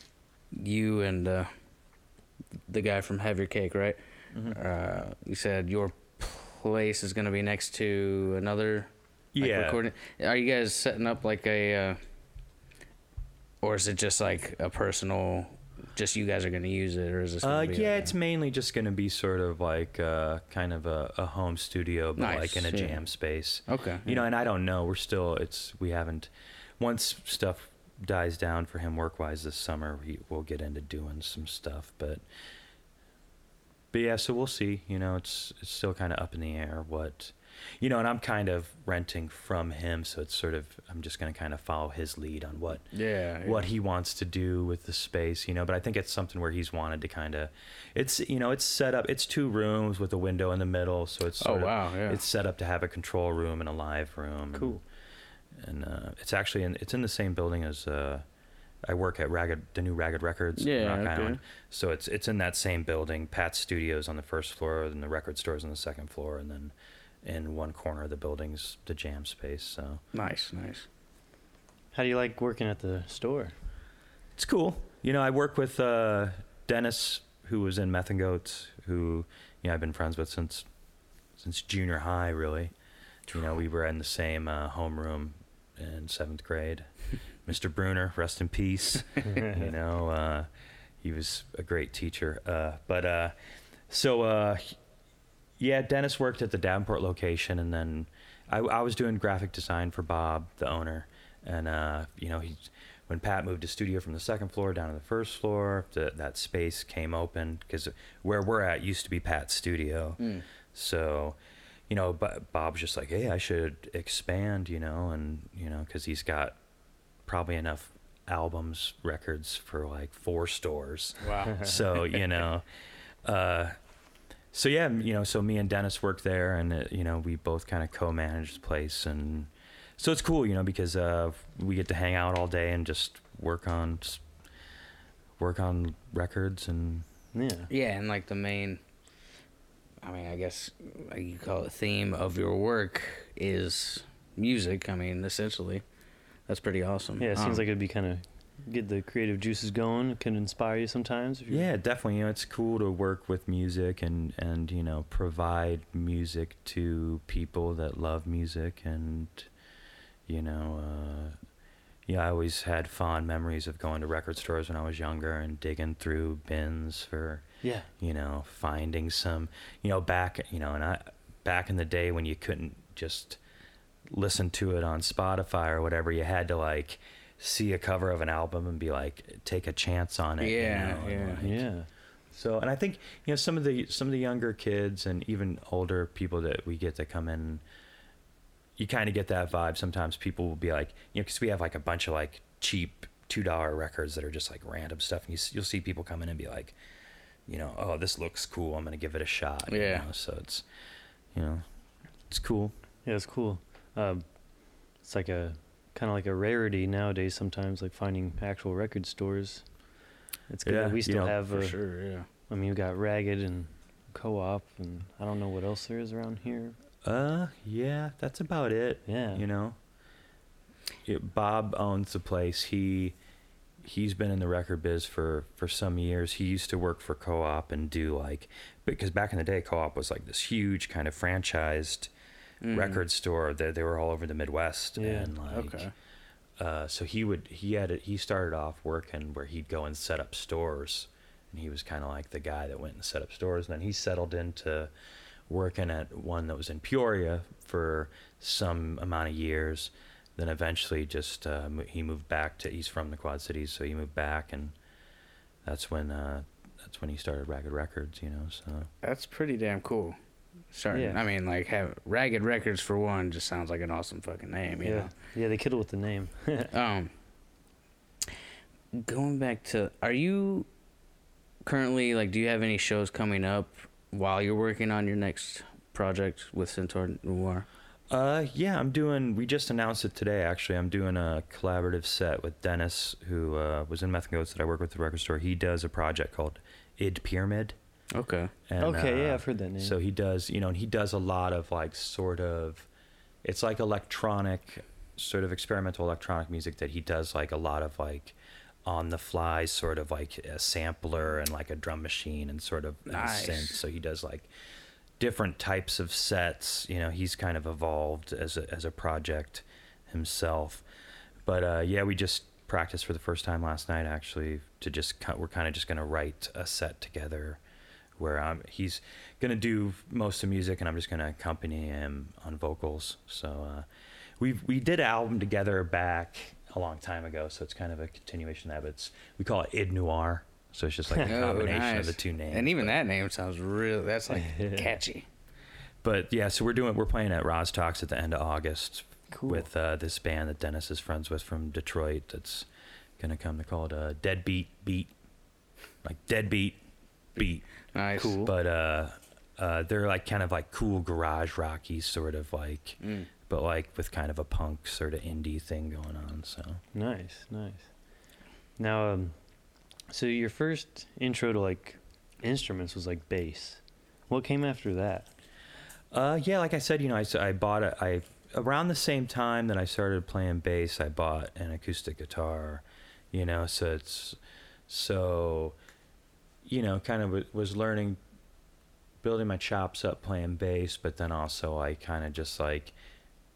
you and uh, the guy from Have Your Cake, right? Mhm. Uh, you said your place is going to be next to another like, yeah. recording. Are you guys setting up like a, uh, or is it just like a personal? Just you guys are going to use it, or is this? Uh, be yeah, it's mainly just going to be sort of like uh, kind of a, a home studio, but like in a yeah. jam space. okay. You know, and I don't know. We're still. It's we haven't. Once stuff dies down for him work wise this summer, we, we'll get into doing some stuff. But but yeah, so we'll see. You know, it's it's still kind of up in the air what. You know, and I'm kind of renting from him, so it's sort of I'm just going to kind of follow his lead on what yeah, yeah. what he wants to do with the space, you know. But I think it's something where he's wanted to kind of, it's you know, it's set up. It's two rooms with a window in the middle, so it's Oh sort of, wow, yeah. it's set up to have a control room and a live room. Cool. And, and uh, it's actually in it's in the same building as uh, I work at Ragged, the new Ragged Records, in Yeah, Rock okay. Island. So it's it's in that same building. Pat's Studios on the first floor, and the record stores on the second floor, and then in one corner of the building's the jam space. So nice, nice. How do you like working at the store? It's cool. You know, I work with uh, Dennis, who was in Meth and Goats, who you know I've been friends with since since junior high. Really, you know, we were in the same uh, homeroom in seventh grade. Mr. Bruner, rest in peace. you know, uh, he was a great teacher. Uh, but uh, so uh, yeah, Dennis worked at the Davenport location, and then I, I was doing graphic design for Bob, the owner, and uh, you know he. When Pat moved his studio from the second floor down to the first floor, the, that space came open because where we're at used to be Pat's studio. Mm. So, you know, but Bob's just like, hey, I should expand, you know, and you know, because he's got probably enough albums, records for like four stores. Wow. so you know, uh, so yeah, you know, so me and Dennis worked there, and uh, you know, we both kind of co-managed the place, and so it's cool, you know, because uh, we get to hang out all day and just work on just work on records and Yeah. Yeah, and like the main, I mean, I guess like you call it theme of your work is music. I mean, essentially, that's pretty awesome. Yeah, it seems Um, like it'd be kind of get the creative juices going. It can inspire you sometimes. If Yeah, definitely. You know, it's cool to work with music and and you know provide music to people that love music and you know. Uh, yeah, I always had fond memories of going to record stores when I was younger and digging through bins for Yeah. you know finding some you know back you know and I back in the day when you couldn't just listen to it on Spotify or whatever, you had to like see a cover of an album and be like take a chance on it. you Yeah, know, yeah. like- Yeah. so, and I think you know some of the some of the younger kids and even older people that we get to come in, you kind of get that vibe. Sometimes people will be like, you know, because we have like a bunch of like cheap two dollar records that are just like random stuff. And you, you'll see people come in and be like, you know, oh, this looks cool. I'm gonna give it a shot. you Yeah. know? So it's, you know, it's cool. Yeah, it's cool. Um, it's like a kind of like a rarity nowadays. Sometimes, like finding actual record stores. It's good. Yeah, that we still know, have. for uh, sure. Yeah. I mean, we've got Ragged and Co-op, and I don't know what else there is around here. Uh, yeah, that's about it. Yeah. you know Yeah, bob owns the place he he's been in the record biz for for some years he used to work for co-op and do like because back in the day co-op was like this huge kind of franchised Mhm. record store that they were all over the midwest Yeah, and like Okay. uh, so he would he had a, he started off working where he'd go and set up stores and he was kind of like the guy that went and set up stores and then he settled into working at one that was in Peoria for some amount of years then eventually just uh, he moved back to he's from the Quad Cities so he moved back and that's when uh, that's when he started Ragged Records you know so That's pretty damn cool. Starting, Yeah. I mean, like have Ragged Records for one just sounds like an awesome fucking name. You yeah. Yeah, they killed it with the name. Um. Going back to, are you currently like? Do you have any shows coming up while you're working on your next project with Centaur Noir? Uh, yeah, I'm doing. We just announced it today. Actually, I'm doing a collaborative set with Dennis, who uh, was in Meth and Goats that I work with at the record store. He does a project called Id Pyramid. Okay. And, okay, yeah, uh, I've heard that name. So he does, you know, and he does a lot of like sort of, it's like electronic, sort of experimental electronic music that he does like a lot of like on the fly, sort of like a sampler and like a drum machine and sort of and synth. So he does like different types of sets. You know, he's kind of evolved as a, as a project himself. But uh, yeah, we just practiced for the first time last night actually to just ki- we're kind of just gonna write a set together where I'm, he's gonna do most of the music and I'm just gonna accompany him on vocals. So uh, we we did an album together back a long time ago, so it's kind of a continuation of that. But it's, we call it Id Noir, so it's just like a Oh, combination of the two names. And even but- that name sounds real. That's like catchy. But yeah, so we're doing we're playing at Rozz-Tox at the end of August Cool. with uh, this band that Dennis is friends with from Detroit. That's gonna come. They call it uh, Deadbeat Beat, like Deadbeat Beat. Nice. Cool. But uh, uh, they're like kind of like cool garage rocky sort of like, Mm. but like with kind of a punk sort of indie thing going on. So Nice, nice. Now, um, so your first intro to like instruments was like bass. What came after that? Uh, yeah, like I said, you know, I, I bought a, I around the same time that I started playing bass, I bought an acoustic guitar, you know, so it's so, you know, kind of w- was learning, building my chops up playing bass, but then also I kind of just like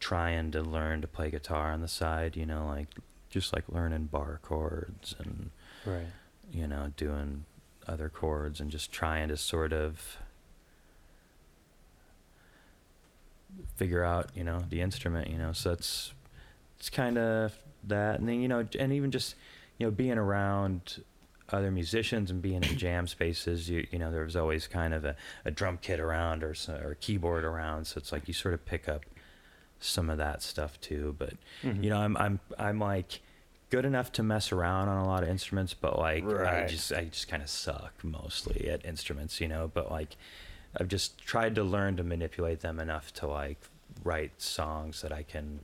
trying to learn to play guitar on the side, you know, like just like learning bar chords and Right. you know, doing other chords and just trying to sort of figure out, you know, the instrument, you know. So it's it's kind of that, and then you know, and even just you know, being around other musicians and being in jam spaces, you you know, there was always kind of a, a drum kit around or or a keyboard around, so it's like you sort of pick up some of that stuff too. But Mhm. you know, I'm I'm I'm like good enough to mess around on a lot of instruments, but like I just I just kind of suck mostly at instruments, you know. But like I've just tried to learn to manipulate them enough to like write songs that I can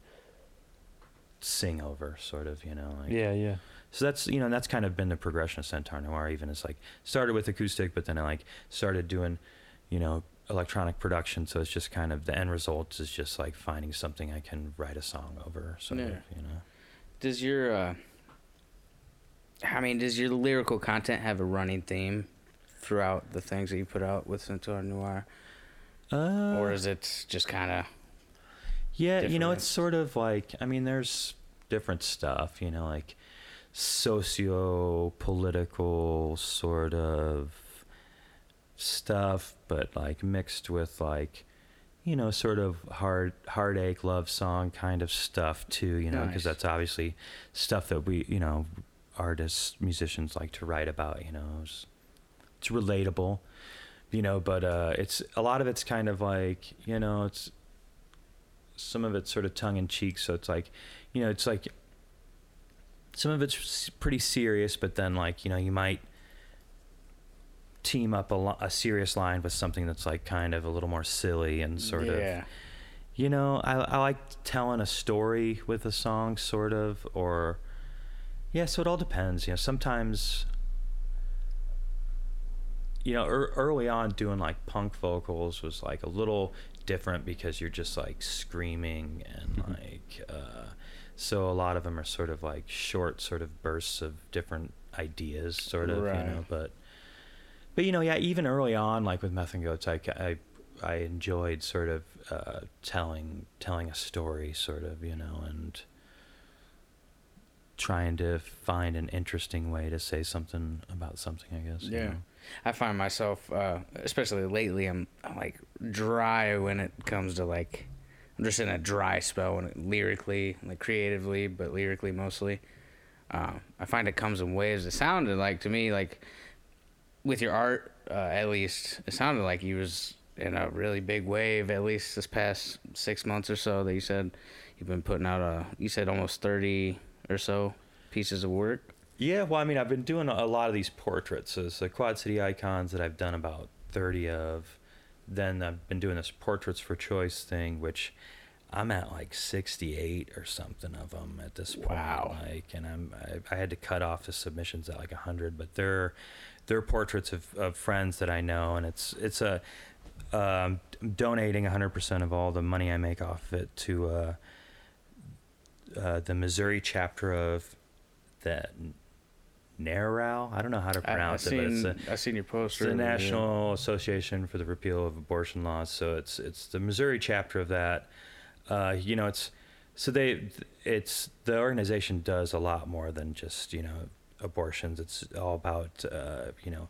sing over, sort of, you know. Like, Yeah, yeah. So that's you know that's kind of been the progression of Centaur Noir. Even it's like started with acoustic, but then I like started doing, you know, electronic production. So it's just kind of the end result is just like finding something I can write a song over. So Yeah. of, you know. Does your, uh, I mean, does your lyrical content have a running theme throughout the things that you put out with Centaur Noir, Uh, or is it just kind of? Yeah, you know, it's sort of like I mean, there's different stuff, you know, like socio political sort of stuff, but like mixed with like you know, sort of hard heartache love song kind of stuff too, you know, because Nice. that's obviously stuff that we, you know, artists, musicians like to write about, you know. It's, it's relatable, you know, but uh it's a lot of it's kind of like, you know, it's some of it's sort of tongue in cheek, so it's like, you know, it's like some of it's pretty serious, but then like, you know, you might team up a, lo- a serious line with something that's like kind of a little more silly and sort of you know, I, I like telling a story with a song, sort of, or yeah. So it all depends. You know, sometimes, you know, er, early on doing like punk vocals was like a little different because you're just like screaming and like, uh, so a lot of them are sort of like short, sort of bursts of different ideas, sort of, you Right. know, but. But you know, yeah, even early on, like with Meth and Goats, I, I, I enjoyed sort of uh, telling telling a story, sort of, you know, and trying to find an interesting way to say something about something. I guess. you Yeah. know. I find myself, uh, especially lately, I'm, I'm like dry when it comes to like, I'm just in a dry spell when it, lyrically, like creatively, but lyrically mostly. Uh, I find it comes in waves. It sounded like to me like, with your art, uh, at least, it sounded like you was in a really big wave. At least this past six months or so that you said you've been putting out a, you said almost thirty or so pieces of work. Yeah, well, I mean, I've been doing a lot of these portraits. So it's the Quad City icons that I've done about 30 of. Then I've been doing this Portraits for Choice thing, which I'm at like 68 or something of them at this point. Wow. Like, and I'm I, I had to cut off the submissions at like 100, but they're they're portraits of, of friends that I know, and it's it's a um, donating 100% of all the money I make off it to uh, uh, the Missouri chapter of the NARAL. I don't know how to I, I pronounce it, but it's seen a, I seen your it's poster. the over there. National Association for the Repeal of Abortion Laws. So it's it's the Missouri chapter of that. Uh, you know, it's so they it's the organization does a lot more than just you know abortions. It's all about uh, you know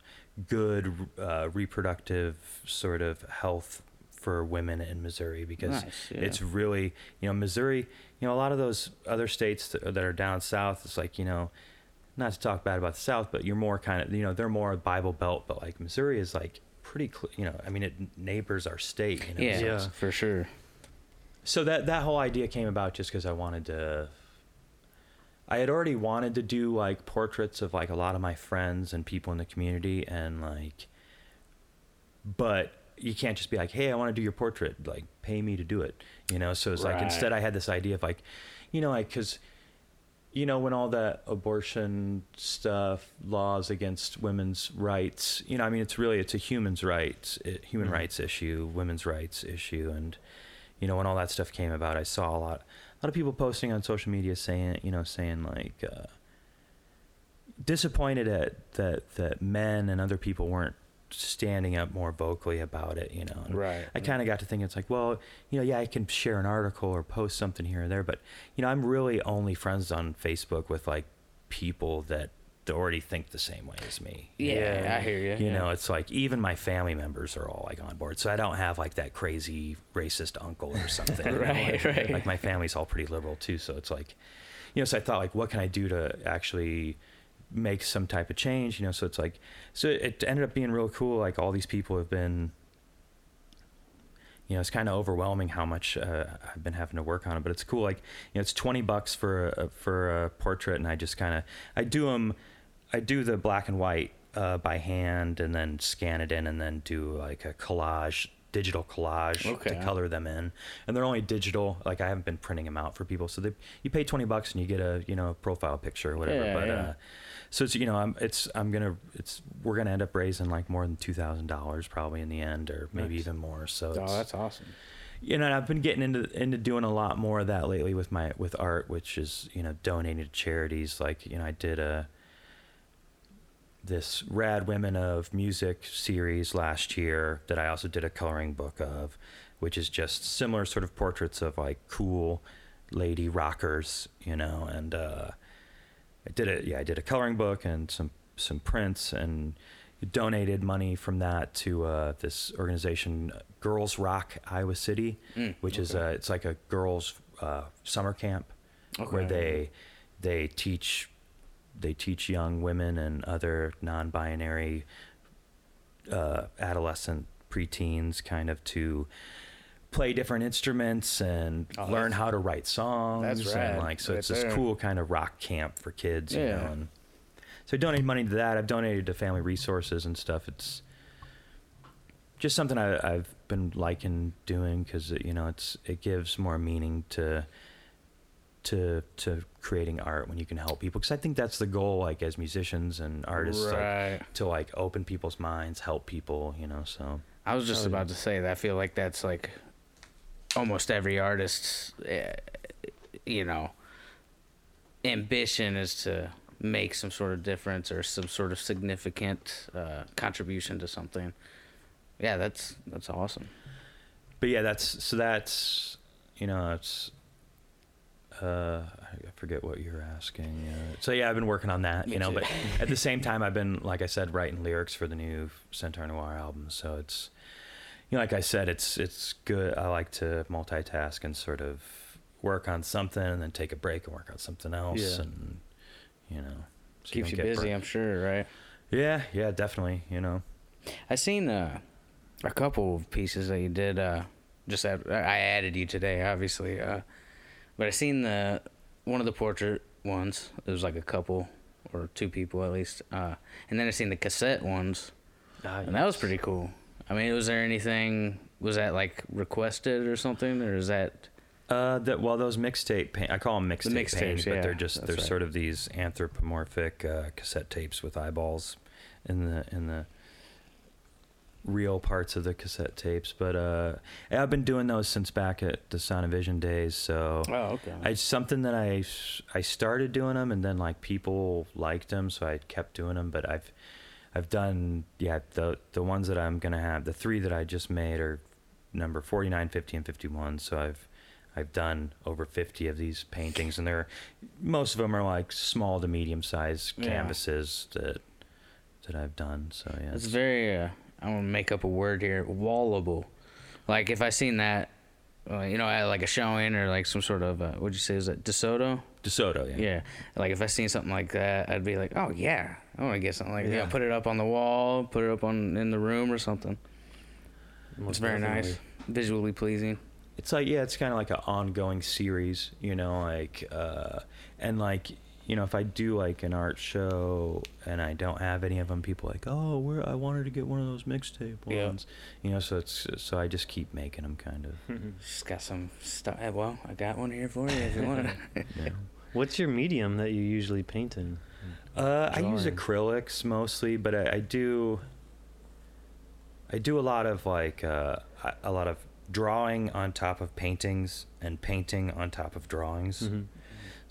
good uh, reproductive sort of health for women in Missouri because Nice, yeah. it's really you know Missouri. You know, a lot of those other states that are down south. It's like you know not to talk bad about the South, but you're more kind of, you know, they're more Bible Belt, but like Missouri is like pretty, cl- you know, I mean, it neighbors our state, you know. yeah, so Yeah. for sure. So that that whole idea came about just because I wanted to. I had already wanted to do like portraits of like a lot of my friends and people in the community, and like, but you can't just be like, hey, I want to do your portrait, like, pay me to do it, you know. So it's like instead I had this idea of like, you know, like because you know, when all that abortion stuff, laws against women's rights, you know, I mean, it's really it's a human's rights, it, human Mhm. rights issue, women's rights issue, and you know, when all that stuff came about, I saw a lot, a lot of people posting on social media saying, you know, saying like, uh, disappointed at that that men and other people weren't standing up more vocally about it, you know. and Right. I kind of got to thinking, it's like, well, you know, yeah, I can share an article or post something here or there, but you know, I'm really only friends on Facebook with like people that already think the same way as me. Yeah, Yeah. I hear you. You know, it's like even my family members are all like on board, so I don't have like that crazy racist uncle or something. Right, like, right. Like my family's all pretty liberal too, so it's like, you know, so I thought like, what can I do to actually make some type of change? You know, so it's like, so it ended up being real cool. Like all these people have been you know, it's kind of overwhelming how much uh, I've been having to work on it. But it's cool. Like, you know, it's twenty bucks for a, for a portrait, and I just kind of I do them. I do the black and white uh, by hand, and then scan it in, and then do like a collage, digital collage Okay. to color them in. And they're only digital. Like I haven't been printing them out for people. So they, you pay twenty bucks and you get a you know profile picture or whatever. Yeah, but yeah. Uh, so it's you know I'm it's I'm gonna it's we're gonna end up raising like more than two thousand dollars probably in the end, or maybe Nice. even more. So Oh, that's awesome. you know, I've been getting into into doing a lot more of that lately with my with art, which is you know donating to charities. Like you know, I did a this Rad Women of Music series last year that I also did a coloring book of, which is just similar sort of portraits of like cool lady rockers, you know, and uh, I did it. Yeah, I did a coloring book and some some prints and donated money from that to uh, this organization, Girls Rock Iowa City, Mm, which is okay. uh, it's like a girls uh, summer camp where they they teach they teach young women and other non-binary uh, adolescent preteens kind of to play different instruments and Oh, learn how to write songs that's rad, and like so right it's this cool kind of rock camp for kids you Yeah. know and so I donated money to that I've donated to family resources and stuff it's just something I, I've been liking doing because you know it's it gives more meaning to to to creating art when you can help people because I think that's the goal like as musicians and artists like, right. to like open people's minds help people you know so I was just about to say that. I feel like that's like almost every artist's, eh, you know, ambition is to make some sort of difference or some sort of significant uh, contribution to something. Yeah, that's that's awesome. but yeah that's so that's you know it's uh I forget what you're asking uh, so yeah I've been working on that Me you know too. but at the same time I've been like I said writing lyrics for the new Centaur Noir album so it's you know like I said it's it's good I like to multitask and sort of work on something and then take a break and work on something else Yeah. and you know so Keeps don't you busy, burnt. I'm sure, right? yeah yeah definitely you know I seen uh, a couple of pieces that you did. Uh, just add, I added you today, obviously. Uh, but I seen the one of the portrait ones. It was like a couple or two people at least. Uh, and then I seen the cassette ones, and that was pretty cool. I mean, was there anything? Was that like requested or something, or is that? Uh, that well, those mixtape. Pa- I call them mixtape mixtapes, paintings, but yeah, they're just they're right. sort of these anthropomorphic uh, cassette tapes with eyeballs in the in the real parts of the cassette tapes. But uh, I've been doing those since back at the Sound of Vision days. So Oh, okay. it's something that I I started doing them, and then like people liked them, so I kept doing them. But I've I've done yeah the the ones that I'm gonna have the three that I just made are number 49, 50, and 51. So I've I've done over 50 of these paintings, and they're most of them are like small to medium sized Yeah. canvases that that I've done. So yeah, It's very. Uh, I'm gonna make up a word here. Wallable. Like if I seen that, uh, you know, at like a showing or like some sort of uh, what'd you say is that DeSoto? DeSoto. Yeah. Yeah. Like if I seen something like that, I'd be like, oh yeah, I want to get something like that. Yeah. Put it up on the wall. Put it up on in the room or something. It's very definitely. nice, visually pleasing. it's like yeah it's kind of like an ongoing series you know like uh and like you know if i do like an art show and i don't have any of them people are like oh where i wanted to get one of those mixtape Yeah. ones you know so it's so i just keep making them kind of Just got some stuff. Well, I got one here for you if you want. yeah. What's your medium that you usually paint in? Uh, I use acrylics mostly, but I, I do. I do a lot of like uh, a- a lot of drawing on top of paintings and painting on top of drawings. Mhm.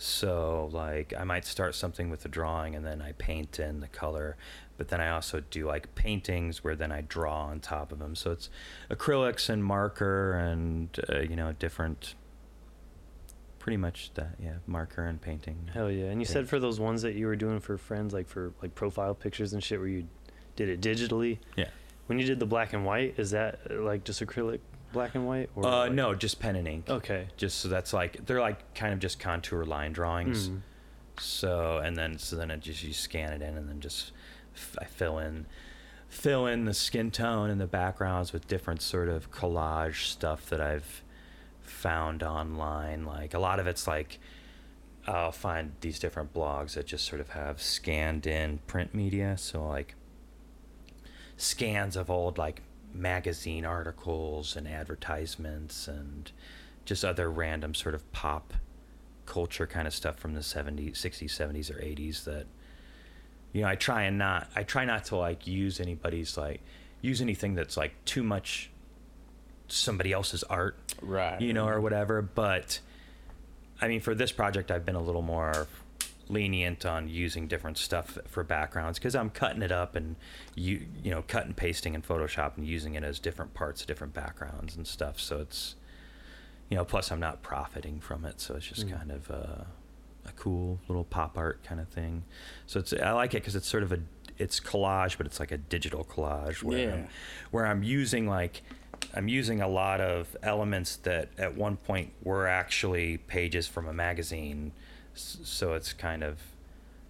So like I might start something with a drawing and then I paint in the color, but then I also do like paintings where then I draw on top of them. So it's acrylics and marker and uh, you know different. Pretty much that, yeah, marker and painting. Hell yeah! And you said for those ones that you were doing for friends, like for like profile pictures and shit, where you did it digitally. Yeah. When you did the black and white, is that like just acrylic black and white? Or Uh, like- no, just pen and ink. Okay. just so that's like they're like kind of just contour line drawings Mm. so and then so then it just you scan it in and then just f- i fill in fill in the skin tone and the backgrounds with different sort of collage stuff that i've found online like a lot of it's like i'll find these different blogs that just sort of have scanned in print media so like scans of old like magazine articles and advertisements and just other random sort of pop culture kind of stuff from the 70s 60s 70s or 80s that you know i try and not i try not to like use anybody's like use anything that's like too much somebody else's art right. you know, or whatever. But I mean, for this project, I've been a little more lenient on using different stuff for backgrounds because I'm cutting it up and you you know cut and pasting in Photoshop and using it as different parts of different backgrounds and stuff. So it's you know, plus I'm not profiting from it, so it's just Mm. kind of a, a cool little pop art kind of thing. So it's I like it because it's sort of a it's collage, but it's like a digital collage where Yeah. I'm, where I'm using like I'm using a lot of elements that at one point were actually pages from a magazine, so it's kind of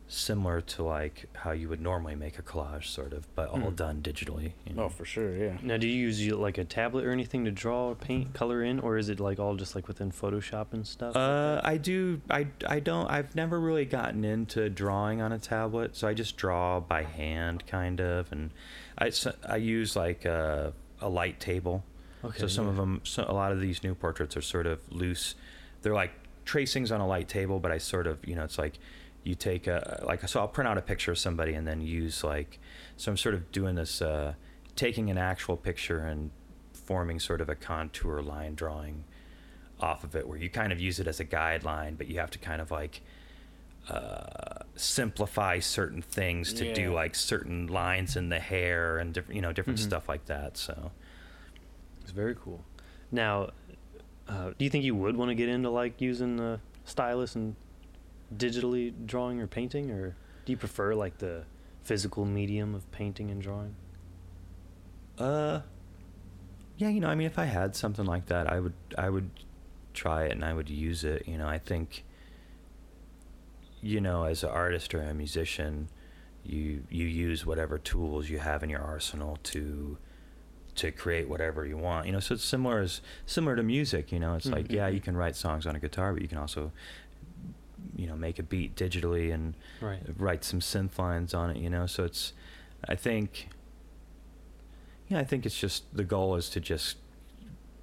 similar to like how you would normally make a collage, sort of, but all Hmm. done digitally. you know. Oh, for sure. Yeah. Now, do you use like a tablet or anything to draw or paint color in, or is it like all just like within Photoshop and stuff? Uh, that? I do. I, I don't. I've never really gotten into drawing on a tablet, so I just draw by hand, kind of, and i i use like a, a light table. okay. so some yeah. of them, so a lot of these new portraits are sort of loose. They're like tracings on a light table, but I sort of, you know, it's like you take a like so I'll print out a picture of somebody and then use like so I'm sort of doing this, uh, taking an actual picture and forming sort of a contour line drawing off of it, where you kind of use it as a guideline, but you have to kind of like uh, simplify certain things to do like certain lines in the hair and different, you know, different Mhm. stuff like that. So. It's very cool. Now, uh, do you think you would want to get into like using the stylus and digitally drawing or painting, or do you prefer like the physical medium of painting and drawing? Uh, yeah, you know, I mean, if I had something like that, I would, I would try it and I would use it. You know, I think, you know, as an artist or a musician, you you use whatever tools you have in your arsenal to to create whatever you want. You know, so it's similar as similar to music. You know, it's like yeah, Mhm. you can write songs on a guitar, but you can also you know make a beat digitally and Right. write some synth lines on it, you know. So it's, I think, yeah, I think it's just the goal is to just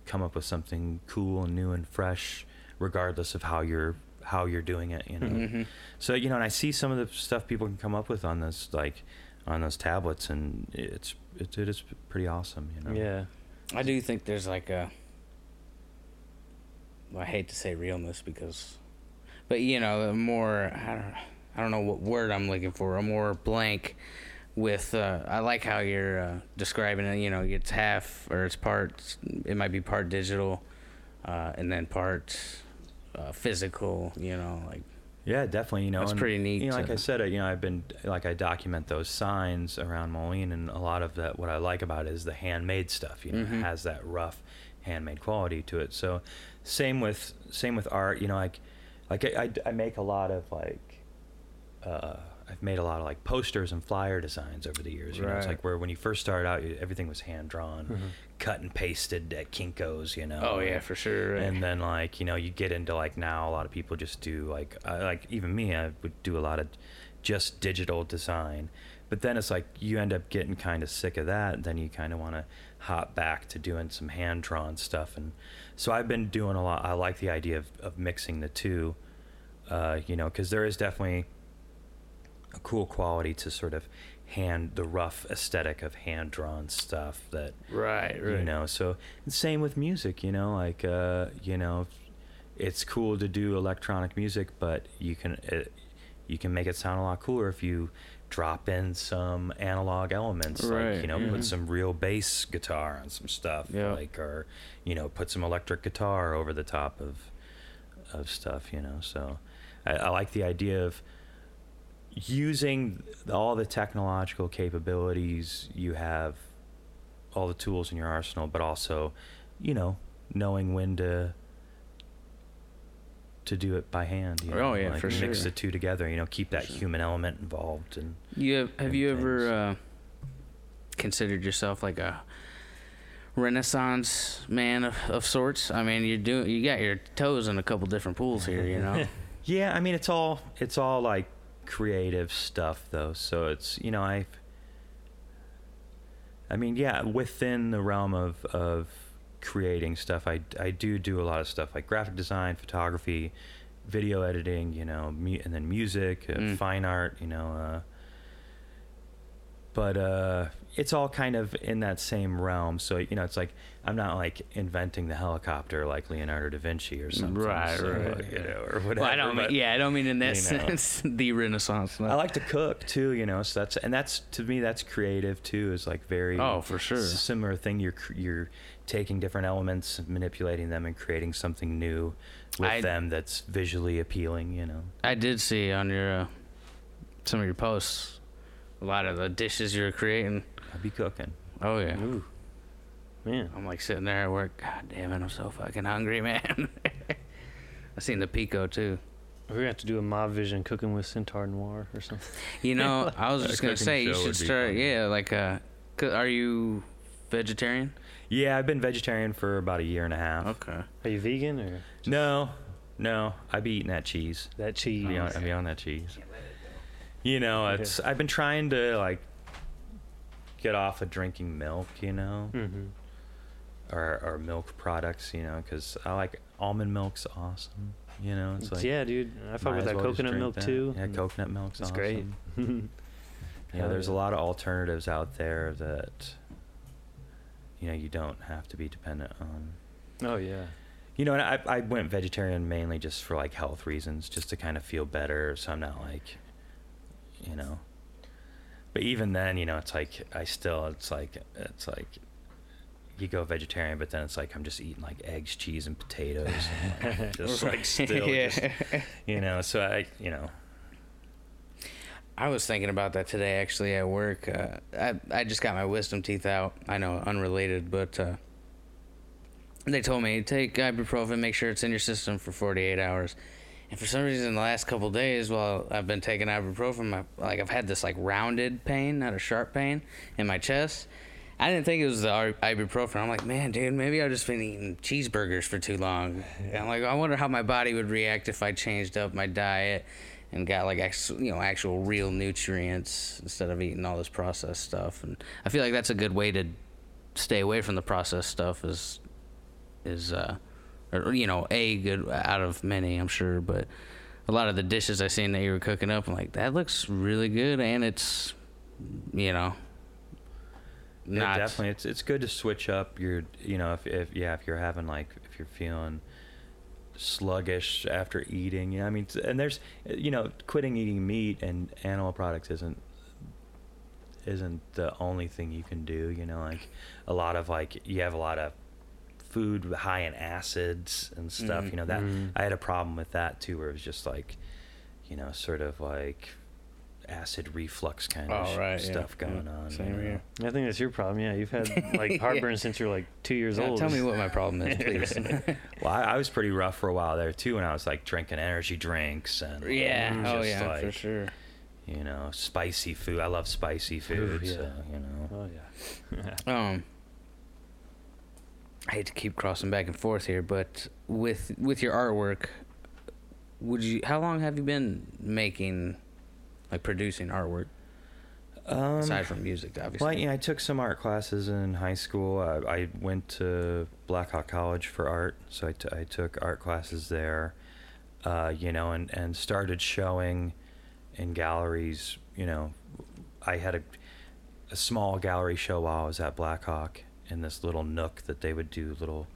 come up with something cool and new and fresh regardless of how you're how you're doing it. You know. Mhm. So you know, and I see some of the stuff people can come up with on this, like on those tablets, and it's it, it is pretty awesome. You know. Yeah. I do think there's like a. Well, I hate to say realness because, but you know, more I don't I don't know what word I'm looking for. A more blank. With uh, I like how you're uh, describing it. You know, it's half or it's part. It might be part digital, uh, and then part uh, physical. You know, like Yeah, definitely. You know, That's and, pretty neat You know, like I said, uh, you know, I've been like I document those signs around Moline, and a lot of that. What I like about it is the handmade stuff. You know, Mhm. it has that rough, handmade quality to it. So, same with same with art. You know, like like I, I, I make a lot of like. Uh, I've made a lot of like posters and flyer designs over the years. You know, it's Right. like where when you first started out, everything was hand drawn, Mhm. cut and pasted at Kinkos. You know. oh yeah, for sure. right. And then like you know you get into like now a lot of people just do like I, like even me I would do a lot of just digital design, but then it's like you end up getting kind of sick of that. And then you kind of want to hop back to doing some hand drawn stuff, and so I've been doing a lot. I like the idea of, of mixing the two, uh, you know, because there is definitely a cool quality to sort of hand the rough aesthetic of hand drawn stuff that right, right. you know so same with music you know like uh you know it's cool to do electronic music but you can it, you can make it sound a lot cooler if you drop in some analog elements like you know yeah. put some real bass guitar on some stuff Yeah. like or you know put some electric guitar over the top of of stuff you know so i, I like the idea of using all the technological capabilities you have all the tools in your arsenal but also you know knowing when to to do it by hand you Oh, know, yeah, like for mix sure. the two together you know keep that sure. human element involved and You have, have and you ever uh, considered yourself like a renaissance man of, of sorts? I mean, you do you got your toes in a couple different pools here, you know. yeah i mean it's all it's all like creative stuff though so it's you know i i mean yeah within the realm of of creating stuff i i do do a lot of stuff like graphic design photography video editing you know mu- and then music uh, Mm. fine art you know uh but uh it's all kind of in that same realm so you know it's like i'm not like inventing the helicopter like leonardo da vinci or something Right, so, right. you know or whatever well, I don't but- mean yeah, I don't mean in that you know. sense the renaissance. I like to cook too, you know. So that's and that's to me that's creative too. Is like very Oh, for sure. similar thing. You're you're taking different elements, manipulating them, and creating something new with I- them that's visually appealing. You know. I did see on your uh, some of your posts a lot of the dishes you're creating. I'd be cooking. Oh yeah. Ooh. Man. I'm like sitting there at work. God damn it, I'm so fucking hungry, man. I seen the pico too. We're gonna have to do a Mob Vision cooking with Centaur Noir or something. You know, I was just gonna say you should start. Yeah, like uh, are you vegetarian? Yeah, I've been vegetarian for about a year and a half. Okay. Are you vegan or No, no, I'd be eating that cheese. that cheese? I'd be on, I'd be on that cheese. You know, it's I've been trying to like get off of drinking milk. You know. Mm-hmm. or, or milk products, you know, because I like almond milk's awesome. You know, it's like yeah, dude. I fuck with that well coconut milk that. too. Yeah, coconut milk's awesome. It's awesome. great. Hell there's a lot of alternatives out there that you know you don't have to be dependent on. oh yeah. You know, and I I went vegetarian mainly just for like health reasons, just to kind of feel better, so I'm not like, you know. But even then, you know, it's like I still, it's like it's like you go vegetarian, but then it's like I'm just eating like eggs, cheese, and potatoes, and like, just like still, just, you know. So I, you know, I was thinking about that today actually at work. Uh, I I just got my wisdom teeth out. I know unrelated, but uh, they told me take ibuprofen, make sure it's in your system for 48 hours. And for some reason, the last couple days, while I've been taking ibuprofen, my, like I've had this like rounded pain, not a sharp pain, in my chest. I didn't think it was the ibuprofen. I'm like, man, dude, maybe I've just been eating cheeseburgers for too long. And like, I wonder how my body would react if I changed up my diet and got like actual, you know, actual real nutrients instead of eating all this processed stuff. And I feel like that's a good way to stay away from the processed stuff. Is is uh, or you know, a good out of many, I'm sure. But a lot of the dishes I seen that you were cooking up, I'm like, that looks really good, and it's, you know, Yeah, not definitely. It's it's good to switch up your you know if if yeah if you're having like if you're feeling sluggish after eating yeah I mean and there's you know quitting eating meat and animal products isn't isn't the only thing you can do you know like a lot of like you have a lot of food high in acids and stuff Mhm. you know that Mhm. I had a problem with that too where it was just like you know sort of like acid reflux kind of Oh, right, stuff yeah. going on Same you know? here. I think that's your problem. Yeah, you've had like heartburn since you're like two years Yeah, old. tell me what my problem is, please. Well, I, I was pretty rough for a while there too, when I was like drinking energy drinks and yeah. Mm, Oh just, yeah, for sure. you know, spicy food. I love spicy food, yeah. so you know. Oh yeah. Um, I hate to keep crossing back and forth here, but with with your artwork, would you? How long have you been making, like producing artwork Um, aside from music, obviously? well, yeah, I took some art classes in high school. I, I went to Blackhawk College for art, so I, t- I took art classes there. Uh, you know, and and started showing in galleries. You know, I had a a small gallery show while I was at Blackhawk in this little nook that they would do little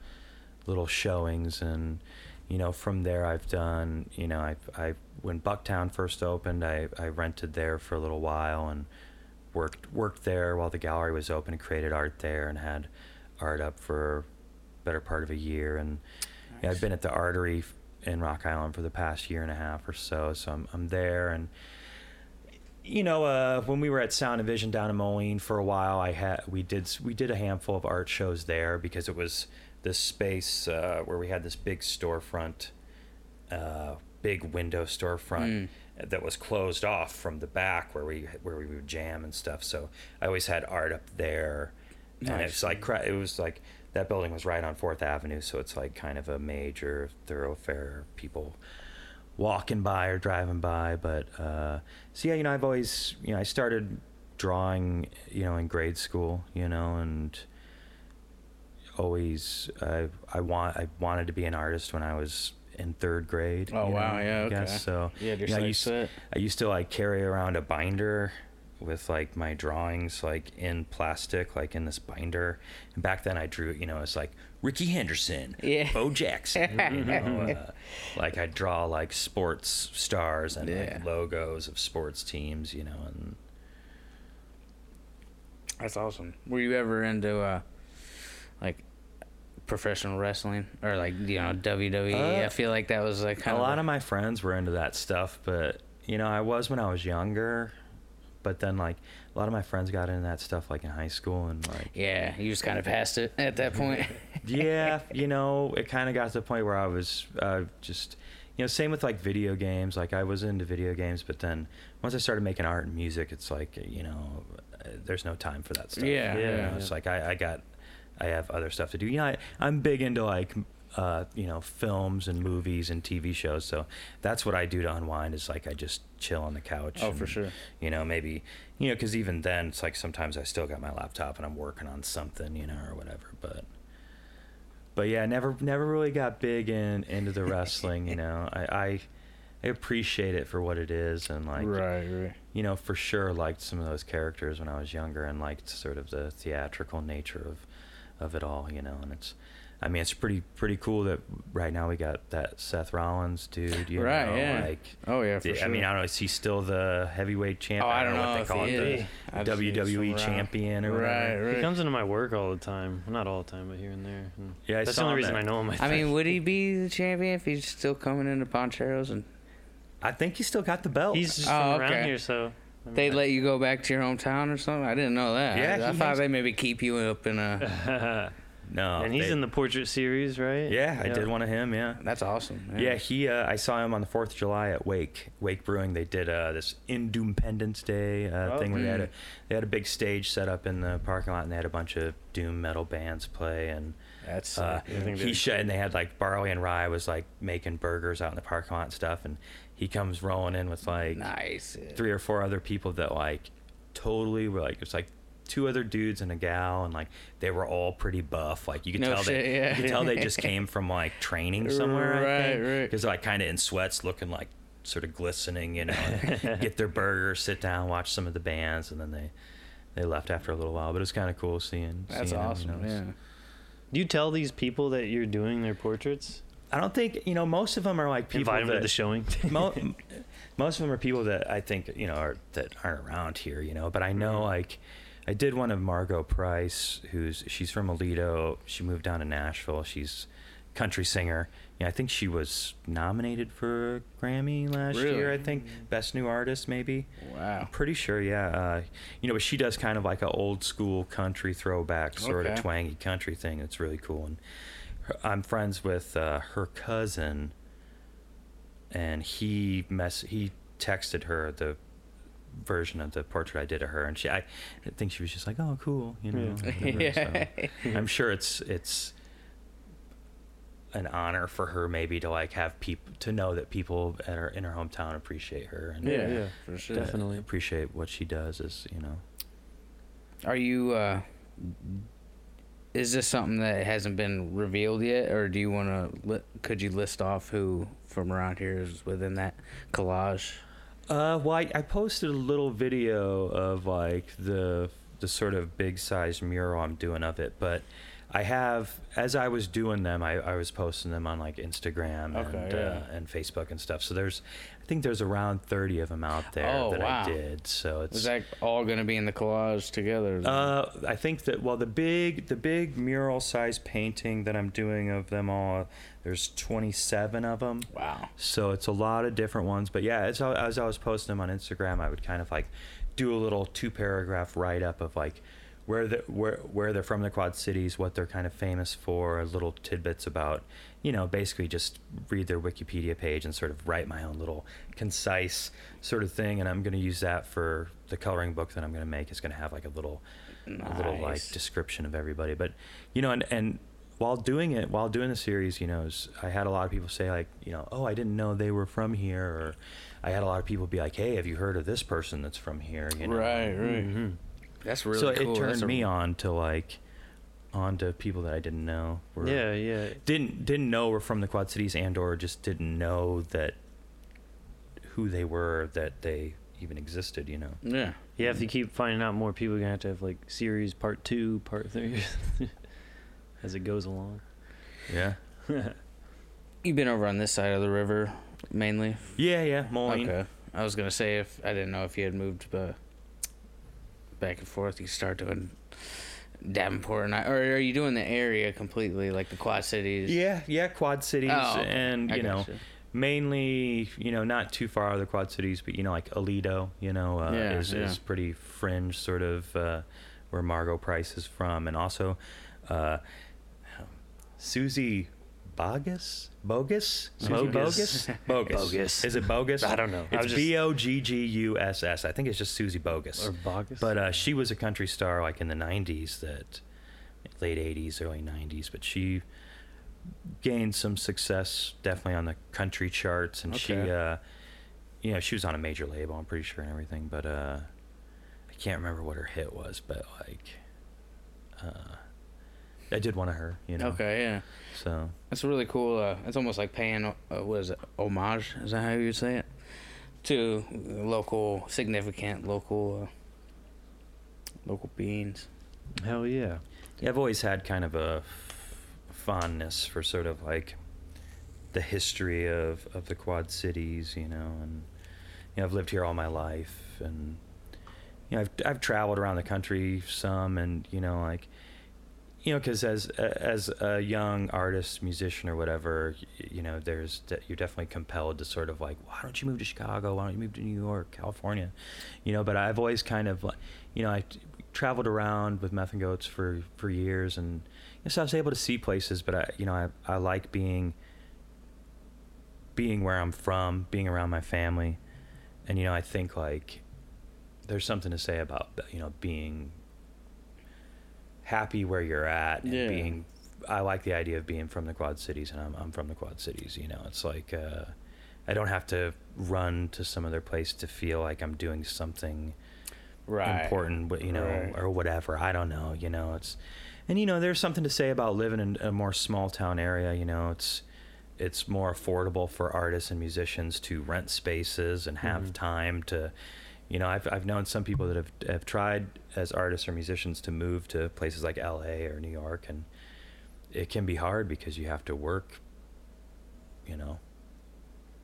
little showings. And you know from there I've done you know I I when Bucktown first opened I I rented there for a little while and worked worked there while the gallery was open and created art there and had art up for better part of a year. And yeah, I've been at the Artery in Rock Island for the past year and a half or so so I'm I'm there. And you know, uh, when we were at Sound and Vision down in Moline for a while, I had we did we did a handful of art shows there because it was this space uh, where we had this big storefront, uh, big window storefront Mm. that was closed off from the back where we where we would jam and stuff. So I always had art up there, and it's like it was like that building was right on Fourth Avenue, so it's like kind of a major thoroughfare. People walking by or driving by. But uh, so yeah, you know, I've always you know I started drawing you know in grade school, you know, and always I I want I wanted to be an artist when I was in third grade. Oh, wow, know, yeah, I guess. okay. So Yeah, you know, I used, set. I used to like carry around a binder with like my drawings like in plastic like in this binder and back then i drew you know it's like ricky henderson Yeah. bo jackson you know uh, like i draw like sports stars and Yeah. like logos of sports teams you know and That's awesome. Were you ever into uh, like professional wrestling or like you know WWE? Uh, I feel like that was like kind a of lot of my friends were into that stuff but you know i was when i was younger but then like a lot of my friends got into that stuff like in high school and like yeah. You just kind of passed it at that point. yeah, you know, it kind of got to the point where I was uh, just, you know, same with like video games. Like I was into video games, but then once I started making art and music, it's like, you know, uh, there's no time for that stuff. Yeah, You know, yeah. It's like I, I got, I have other stuff to do. You know, I, I'm big into like, uh, you know, films and movies and TV shows. So that's what I do to unwind. Is like I just chill on the couch. Oh, for sure. You know, maybe, you know, because even then, it's like sometimes I still got my laptop and I'm working on something, you know, or whatever. But but yeah, never never really got big in into the wrestling. You know, I, I I appreciate it for what it is, and like right, right. you know, for sure liked some of those characters when I was younger, and liked sort of the theatrical nature of of it all. You know, and it's. I mean, it's pretty pretty cool that right now we got that Seth Rollins dude. You Right, know, yeah. Like, Oh yeah, for the- sure. I mean, I don't know. Is he still the heavyweight champion? Oh, I don't know what they call he it, is. the I've seen some WWE champion or Right, whatever. right. He comes into my work all the time. Not all the time, but here and there. And Yeah, I that's the only reason at- I know him. I, I mean, would he be the champion if he's still coming into Poncheros and I think he still got the belt. he's just Oh, from around okay. here, so I mean, they let you go back to your hometown or something? I didn't know that. Yeah, I, I thought they maybe keep you up in a. no, and he's they- in the portrait series, right? Yeah, I did one of him. Yeah. That's awesome. Yeah, he. Uh, I saw him on the Fourth of July at Wake Wake Brewing. They did uh, this Independence Day uh, Oh. thing where they had a they had a big stage set up in the parking lot, and they had a bunch of doom metal bands play. And That's uh, he sh- and they had like Barley and Rye was like making burgers out in the parking lot and stuff. And he comes rolling in with like nice. three or four other people that like totally were like it's like two other dudes and a gal, and like they were all pretty buff. Like you could No tell shit, they, yeah. you could tell they just came from like training somewhere. Right, I think. right. Because like kind of in sweats, looking like sort of glistening. You know, get their burger, sit down, watch some of the bands, and then they they left after a little while. But it was kind of cool seeing. That's seeing them, you awesome. know, it's- yeah. Do you tell these people that you're doing their portraits? I don't think you know. Most of them are like people Invite them that to the showing. mo- most of them are people that I think you know are that aren't around here, you know. But I know like I did one of Margo Price, who's she's from Aledo. She moved down to Nashville. She's country singer. Yeah, I think she was nominated for a Grammy last Really? year. I think best new artist maybe. Wow. I'm pretty sure, yeah. Uh, you know, but she does kind of like a old school country throwback sort Okay. of twangy country thing. It's really cool. And her, I'm friends with uh, her cousin, and he mess he texted her the version of the portrait I did of her, and she I, I think she was just like, oh, cool, you know. yeah. So I'm sure it's it's an honor for her maybe to like have people to know that people at her in her hometown appreciate her and Yeah, yeah, for sure. Definitely. appreciate what she does is you know Are you? uh Is this something that hasn't been revealed yet, or do you want to? Li- could you list off who from around here is within that collage? Uh well I, I posted a little video of like the the sort of big size mural i'm doing of it but i have as i was doing them i, I was posting them on like instagram Okay, and yeah. uh, and facebook and stuff so there's i think there's around 30 of them out there Oh, that wow. i did so it's Is that all going to be in the collage together? Uh, I think that well, the big the big mural size painting that I'm doing of them all, there's 27 of them. wow. So it's a lot of different ones. But yeah, as I, as I was posting them on Instagram, I would kind of like do a little two paragraph write up of like where the where where they're from the Quad Cities, what they're kind of famous for, little tidbits about, you know, basically just read their Wikipedia page and sort of write my own little concise sort of thing. And I'm going to use that for the coloring book that I'm going to make. It's going to have like a little a little like description of everybody. But you know, and and while doing it, while doing the series, you know, I had a lot of people say like, you know, oh, I didn't know they were from here, or I had a lot of people be like, hey, have you heard of this person that's from here? You know, Right, right. Mhm. That's really so cool. it turned a- me on to like, on to people that I didn't know. Were, Yeah, yeah. Didn't didn't know were from the Quad Cities, and or just didn't know that who they were, that they even existed. You know. Yeah. You have to keep finding out more people, you're gonna have to have like series part two, part three, as it goes along. Yeah. You've been over on this side of the river mainly. Yeah, yeah. Moline. Okay. I was gonna say if I didn't know if you had moved uh, back and forth, you start doing Davenport, and I, or are you doing the area completely, like the Quad Cities? Yeah, yeah, Quad Cities, Oh, and you know, gotcha. mainly, you know, not too far out of the Quad Cities, but you know, like Aledo, you know, uh, Yeah, is yeah. is pretty fringe, sort of, uh, where Margo Price is from, and also, uh, Suzy Bogus, Bogus, Suzy Bogguss. Bogus, Bogus, Bogus. Is it Bogus? I don't know. I was It's just- B O G G U S S. I think it's just Suzy Bogguss. Or Bogus. But uh, she was a country star like in the 90s, that late 80s, early 90s. But she gained some success definitely on the country charts, and she, Okay. uh, you know, she was on a major label, I'm pretty sure, and everything. But uh, I can't remember what her hit was, but like, uh, I did one of her, you know. Okay, yeah, So that's really cool. Uh, it's almost like paying uh, what is it, homage? Is that how you would say it? To local, significant local, uh, local beings. Hell yeah. yeah, I've always had kind of a fondness for sort of like the history of, of the Quad Cities, you know, and you know I've lived here all my life, and you know I've I've traveled around the country some, and you know like you know because as as a young artist, musician, or whatever, you know there's you're definitely compelled to sort of like why don't you move to Chicago? Why don't you move to New York, California? You know, but I've always kind of you know i traveled around with Meth and Goats for for years, and so I was able to see places, but I you know I I like being being where I'm from, being around my family, and you know, I think like there's something to say about you know being happy where you're at and Yeah. being. I like the idea of being from the Quad Cities, and I'm I'm from the Quad Cities. You know, it's like uh, I don't have to run to some other place to feel like I'm doing something Right. important, but you know, Right. or whatever. I don't know. You know, it's and you know, there's something to say about living in a more small town area. You know, it's it's more affordable for artists and musicians to rent spaces and have Mhm. time to. You know, I've I've known some people that have have tried as artists or musicians to move to places like L.A. or New York, and it can be hard because you have to work. You know,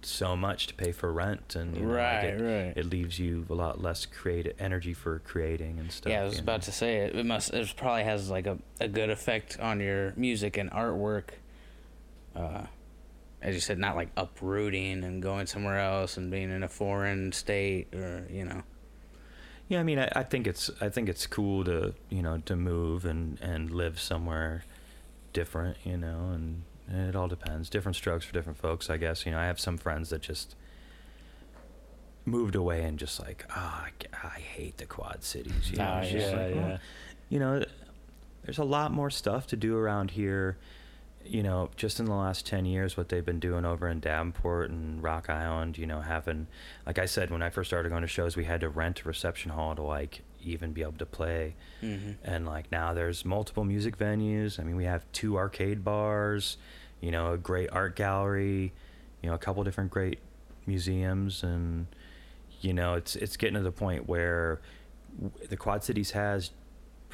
so much to pay for rent, and you know, like it, right. it leaves you a lot less creative energy for creating and stuff. yeah, I was about know. to say it. It must. It probably has like a, a good effect on your music and artwork. Uh, as you said, not like uprooting and going somewhere else and being in a foreign state or you know. Yeah, I mean, I, I think it's I think it's cool to you know to move and and live somewhere different, you know, and, and it all depends. Different strokes for different folks, I guess. You know, I have some friends that just moved away and just like, ah, I, g- I hate the Quad Cities. You know, Oh, just yeah, like, yeah. well, you know, there's a lot more stuff to do around here. You know, just in the last 10 years, what they've been doing over in Davenport and Rock Island, you know, having, like I said, when I first started going to shows, we had to rent a reception hall to like even be able to play. Mm-hmm. And like now there's multiple music venues. I mean, we have two arcade bars, you know, a great art gallery, you know, a couple different great museums. And, you know, it's, it's getting to the point where the Quad Cities has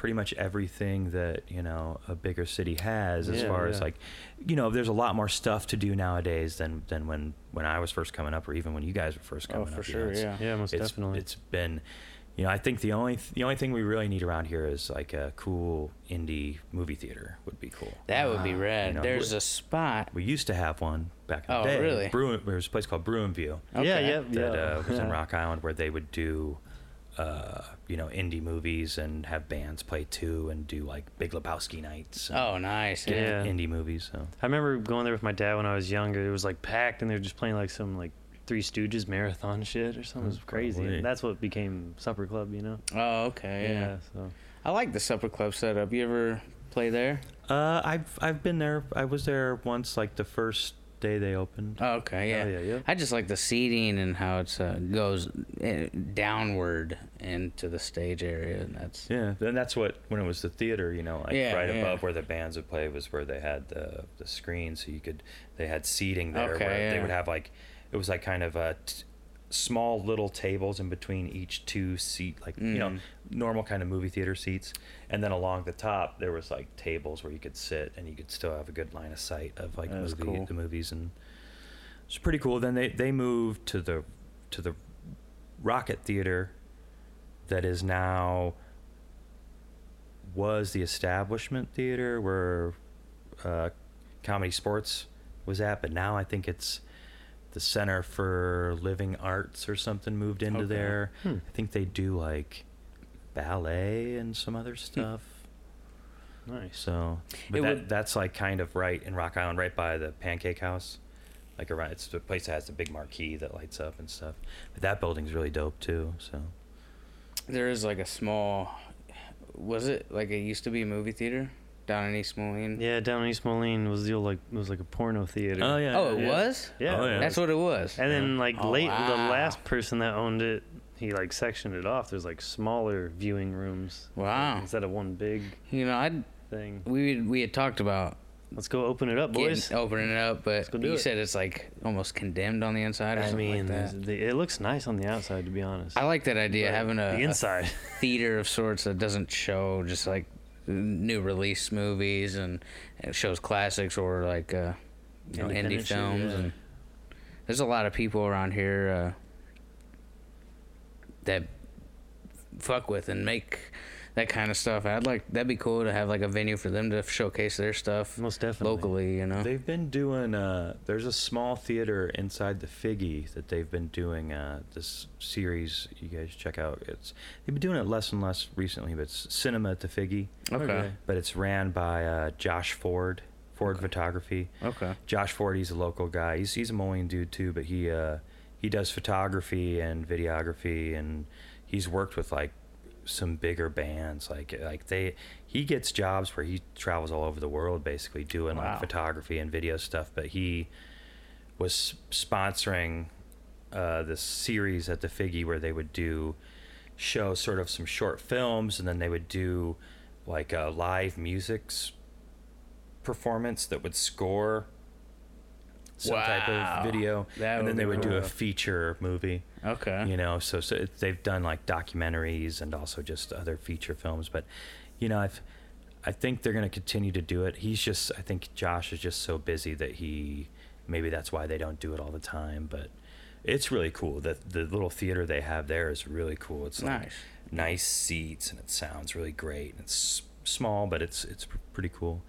pretty much everything that you know a bigger city has as Yeah, far as like you know there's a lot more stuff to do nowadays than than when when I was first coming up or even when you guys were first Oh, coming for up you know, sure, yeah. Yeah, most it's, definitely. it's been you know i think the only th- the only thing we really need around here is like a cool indie movie theater would be cool That would be Ah, rad. you know, There's we- a spot. we used to have one back in the Oh, day really? Bruin, there was a place called bruin view Yeah, Okay. yeah, that yeah. uh, was in rock island where they would do uh, you know indie movies and have bands play too and do like big lebowski nights Oh, nice. Yeah. Yeah. indie movies so I remember going there with my dad when I was younger. It was like packed, and they were just playing like some like Three Stooges marathon shit or something. It was crazy. probably. That's what became Supper Club, you know? Oh, okay. Yeah. so I like the supper club setup. You ever play there? uh, I've I've been there I was there once like the first day they opened Oh, okay. Yeah. Oh, yeah, yeah. I just like the seating and how it's uh, goes uh, downward into the stage area, and that's Yeah, and that's what when it was the theater, you know, like Yeah, right yeah. above where the bands would play was where they had the the screen, so you could they had seating there Okay, where they would have like it was like kind of a t- small little tables in between each two seat like you know Mm. normal kind of movie theater seats and then along the top there was like tables where you could sit and you could still have a good line of sight of like movie, cool. the movies and it's pretty cool then they they moved to the to the rocket theater that is now was the establishment theater where uh, ComedySportz was at but now i think it's the center for living arts or something moved into Okay. there Hmm. i think they do like ballet and some other stuff nice. so but It that, would- that's like kind of right in rock island right by the pancake house like around it's the place that has the big marquee that lights up and stuff but that building's really dope too so there is like a small. Was it like it used to be a movie theater down in East Moline? Yeah, down in East Moline was the old like it was like a porno theater. oh yeah Oh, it yeah. was. Yeah, Oh, yeah. That's what it was. And then like Oh, late the last person that owned it, he like sectioned it off. There's like smaller viewing rooms. Wow. Instead of one big You know, I thing. we we had talked about Let's go open it up, boys. getting, opening it up, but go you it. said it's like almost condemned on the inside or I mean, like that. the- it looks nice on the outside, to be honest. I like that idea, But having a, the a inside. theater of sorts that doesn't show just like new release movies and it shows classics or like uh, you know indie films yeah. and there's a lot of people around here uh, that fuck with and make that kind of stuff. I'd like that'd be cool to have like a venue for them to showcase their stuff Most definitely. locally. You know, They've been doing. Uh, there's a small theater inside the Figge that they've been doing uh, this series. You guys check out. It's they've been doing it less and less recently, but it's Cinema at the Figge. okay, Okay. But it's ran by uh, Josh Ford, Ford Okay. Photography. okay, Josh Ford, he's a local guy. He's he's a Moline dude too, but he uh, he does photography and videography, and he's worked with like some bigger bands. Like like they he gets jobs where he travels all over the world, basically doing Wow. like photography and video stuff. But he was sponsoring uh, this series at the Figge where they would do show sort of some short films, and then they would do like a live music's performance that would score some type of video, That and then they would do a feature movie. Okay. You know, so, so they've done like documentaries and also just other feature films. But you know, I've I think they're going to continue to do it. He's just I think Josh is just so busy that he maybe that's why they don't do it all the time. But it's really cool. that the little theater they have there is really cool. It's like Nice. nice seats and it sounds really great. And it's small, but it's it's pretty cool.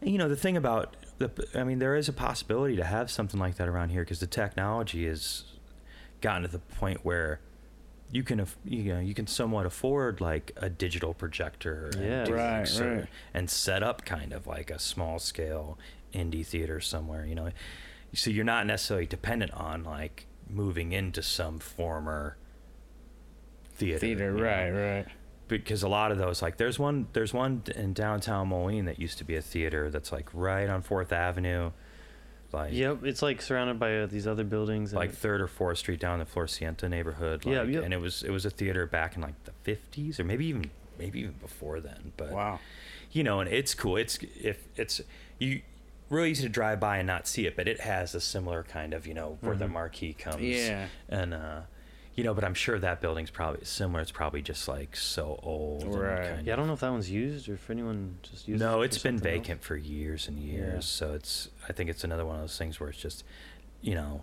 And, you know, the thing about the, I mean, there is a possibility to have something like that around here because the technology has gotten to the point where you can, you know, you can somewhat afford like a digital projector, and Yeah. do, like, Right, sort- right. and set up kind of like a small scale indie theater somewhere. You know, so you're not necessarily dependent on like moving into some former theater. Theater, you know? right, right. Because a lot of those like there's one there's one in downtown Moline that used to be a theater that's like right on Fourth Avenue, like Yep, it's like surrounded by uh, these other buildings. Like Third or Fourth Street down in the Floreciente neighborhood. Yeah, like, yep. and it was it was a theater back in like the 50s or maybe even maybe even before then. But Wow. you know, and it's cool. It's if it's you really easy to drive by and not see it, but it has a similar kind of you know where the Mhm. marquee comes. Yeah. and uh, you know, but I'm sure that building's probably similar. It's probably just like so old. and Right. kind yeah, I don't know if that one's used or if anyone just used. It. No, it it's for been something else. vacant for years and years. Yeah. So it's I think it's another one of those things where it's just, you know,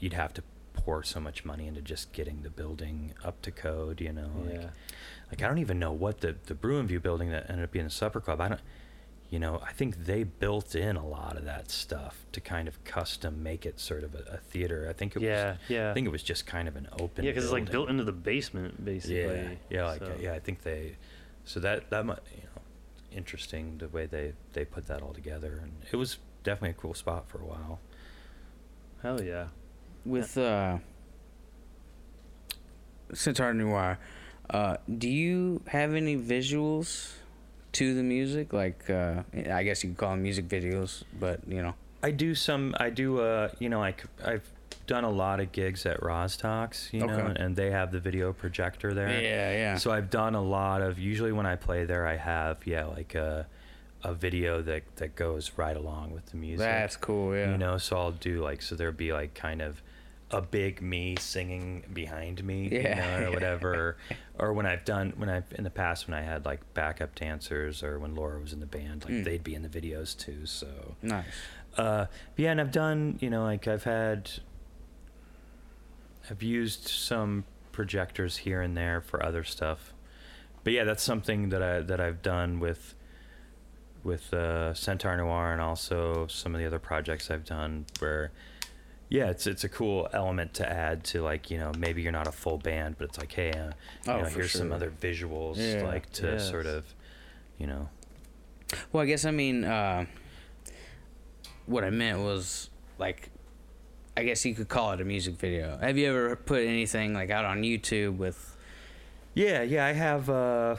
you'd have to pour so much money into just getting the building up to code. You know, like, Yeah. like I don't even know what the the Bruinview building that ended up being a supper club. I don't. You know, I think they built in a lot of that stuff to kind of custom make it sort of a, a theater. I think it Yeah, was. yeah. I think it was just kind of an open. Yeah, because it's like built into the basement, basically. Yeah, yeah, like so- yeah. I think they, so that that might you know, interesting the way they they put that all together, and it was definitely a cool spot for a while. Hell yeah. With uh, Centaur Noir, uh, do you have any visuals to the music? Like, uh, I guess you could call them music videos, but you know. I do some. I do. Uh, you know, i've done a lot of gigs at Rozz-Tox, you know, Okay. and they have the video projector there. Yeah, yeah. So I've done a lot of. Usually when I play there, I have yeah like a a video that that goes right along with the music. That's cool. Yeah. You know, so I'll do like so there'll be like kind of a big me singing behind me, you Yeah. know, or whatever. or when I've done when I've in the past when I had like backup dancers or when Laura was in the band, like Mm. they'd be in the videos too. So Nice. uh yeah, and I've done, you know, like I've had I've used some projectors here and there for other stuff. But yeah, that's something that I that I've done with with uh, Centaur Noir and also some of the other projects I've done where yeah, it's it's a cool element to add to like, you know, maybe you're not a full band, but it's like, hey, uh, you Oh, know, here's some other visuals Yeah. like to Yes. sort of, you know, Well, I guess I mean, uh, what I meant was like, I guess you could call it a music video. Have you ever put anything like out on YouTube with? Yeah, yeah, I have. Uh,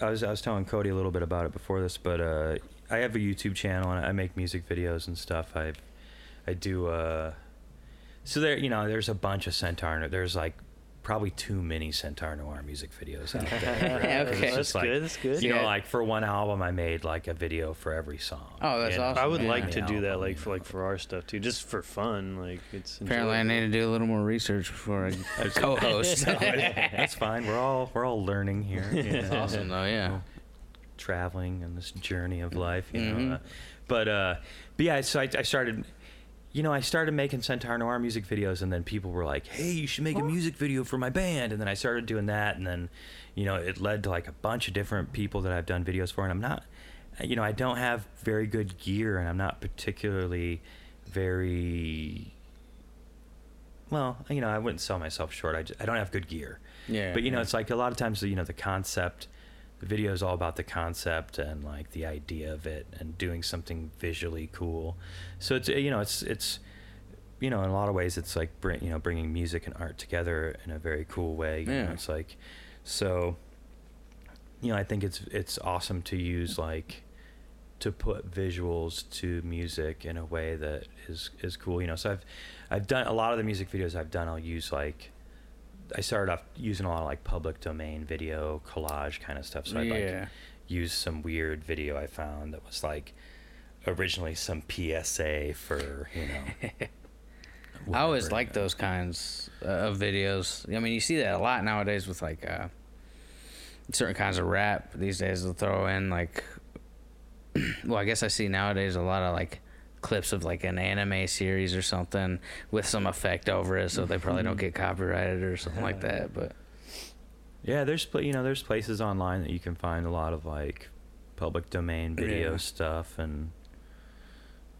I was I was telling Cody a little bit about it before this, but uh, I have a YouTube channel and I make music videos and stuff. I I do. So there, you know, there's a bunch of Centaur. There's like probably too many Centaur Noir music videos out there. Yeah, 'Cause okay. it's That's like, good. That's good. You know, like for one album, I made like a video for every song. Oh, that's you know, awesome. I would Yeah. like to do that, like for like for our stuff too, just for fun. Like it's Apparently, I need to do a little more research before I There's- co-host. That's fine. We're all we're all learning here. you know. awesome, though. Yeah. traveling and this journey of life, you Mhm. know. Uh, but uh, but yeah, so I, I started, you know, I started making Centaur Noir music videos, and then people were like, "Hey, you should make a oh. music video for my band." And then I started doing that, and then, you know, it led to like a bunch of different people that I've done videos for, and I'm not, you know, I don't have very good gear, and I'm not particularly very. Well, you know, I wouldn't sell myself short. I, just, I don't have good gear. Yeah. But you know, yeah. it's like a lot of times, you know, the concept, the video is all about the concept and like the idea of it and doing something visually cool. So it's you know, it's it's you know, in a lot of ways, it's like bring you know, bringing music and art together in a very cool way. You Yeah. know, it's like so. You know, I think it's it's awesome to use like to put visuals to music in a way that is is cool. You know, so I've I've done a lot of the music videos I've done. I'll use like I started off using a lot of like public domain video collage kind of stuff. So I'd like yeah. use some weird video I found that was like originally some PSA for you know. I always like those kinds uh, of videos. I mean, you see that a lot nowadays with like uh, certain kinds of rap. These days, they'll throw in like, well, I guess I see nowadays a lot of like clips of like an anime series or something with some effect over it, so they probably don't mm-hmm. get copyrighted or something like that. But Yeah, there's you know there's places online that you can find a lot of like public domain video Yeah. stuff and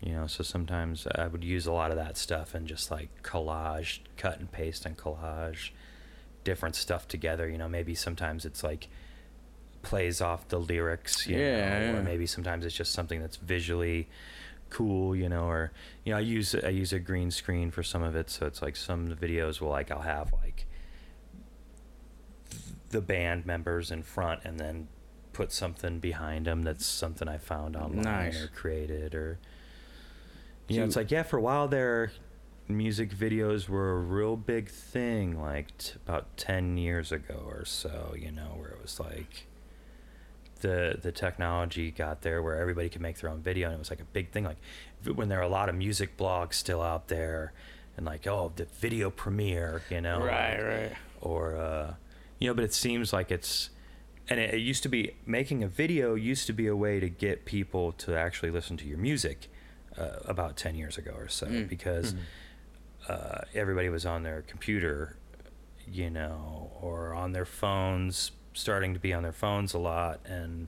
you know so sometimes I would use a lot of that stuff and just like collage, cut and paste and collage different stuff together. You know, maybe sometimes it's like plays off the lyrics, you Yeah, know, yeah. or maybe sometimes it's just something that's visually cool, you know, or you know, I use I use a green screen for some of it, so it's like some of the videos will like I'll have like the band members in front and then put something behind them that's something I found online Nice. or created or you know it's like yeah for a while there music videos were a real big thing like t- about 10 years ago or so you know where it was like the the technology got there where everybody could make their own video and it was like a big thing like when there are a lot of music blogs still out there and like oh the video premiere you know right, right. or uh, you know but it seems like it's and it, it used to be making a video used to be a way to get people to actually listen to your music uh, about 10 years ago or so Mm. because Mhm. uh, everybody was on their computer you know or on their phones starting to be on their phones a lot and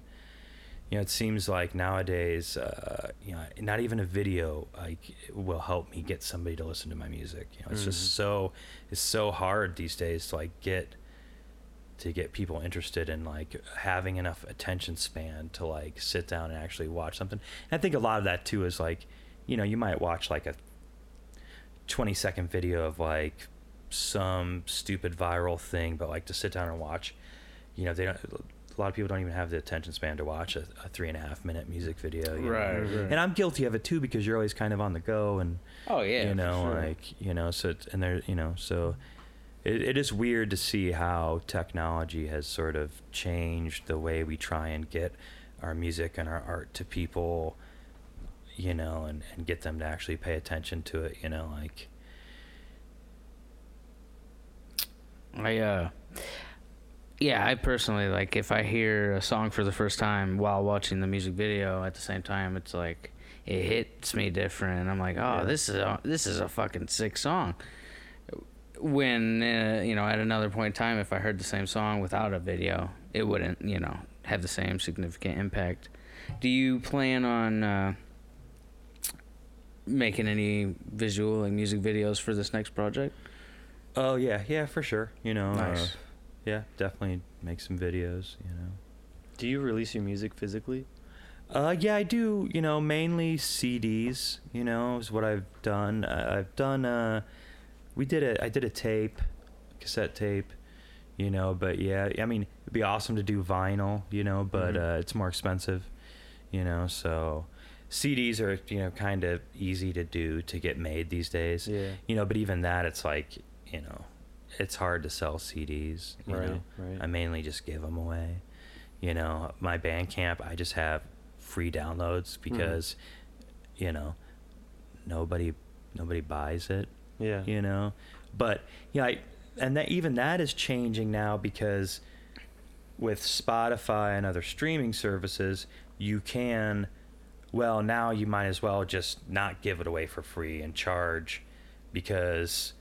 you know it seems like nowadays uh, you know not even a video like will help me get somebody to listen to my music you know it's Mhm. just so it's so hard these days to like get to get people interested in like having enough attention span to like sit down and actually watch something and i think a lot of that too is like you know you might watch like a 20 second video of like some stupid viral thing but like to sit down and watch you know they don't a lot of people don't even have the attention span to watch a, a three and a half minute music video you? Right, right. and i'm guilty of it too because you're always kind of on the go and Oh yeah, you know sure. like you know so it's, and there you know so it, it is weird to see how technology has sort of changed the way we try and get our music and our art to people you know and, and get them to actually pay attention to it you know like I uh yeah, I personally like if I hear a song for the first time while watching the music video at the same time, it's like it hits me different. I'm like, oh, Yeah. this is a, this is a fucking sick song. When uh, you know, at another point in time, if I heard the same song without a video, it wouldn't you know have the same significant impact. Do you plan on uh, making any visual like music videos for this next project? oh yeah yeah for sure you know uh, Nice. Yeah definitely make some videos you know Do you release your music physically? Uh, yeah, I do. You know, mainly CDs. You know, is what I've done. I've done. Uh, we did a. I did a tape, cassette tape. You know, but yeah, I mean, it'd be awesome to do vinyl. You know, but Mhm. uh, it's more expensive. You know, so CDs are you know kind of easy to do to get made these days. Yeah. You know, but even that, it's like you know, it's hard to sell CDs. You Right, know, right. I mainly just give them away. You know, my Bandcamp, I just have free downloads Mm-hmm. because, you know, nobody nobody buys it. Yeah. You know, but yeah, I, and that even that is changing now because with Spotify and other streaming services, you can. Well, now you might as well just not give it away for free and charge because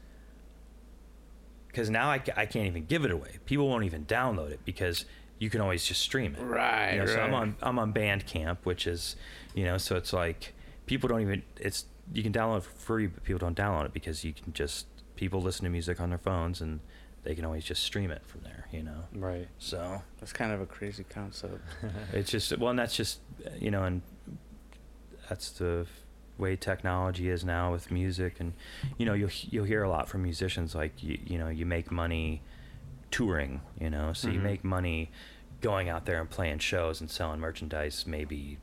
because now I, I can't even give it away. People won't even download it because you can always just stream it. Right, You know, so I'm on I'm on Bandcamp, which is you know, so it's like people don't even it's you can download it for free, but people don't download it because you can just people listen to music on their phones and they can always just stream it from there. You know, Right. so That's kind of a crazy concept. it's just well, and that's just you know, and that's the way technology is now with music, and you know, you'll you'll hear a lot from musicians like you you know, you make money touring, you know, so you Mhm. make money going out there and playing shows and selling merchandise, maybe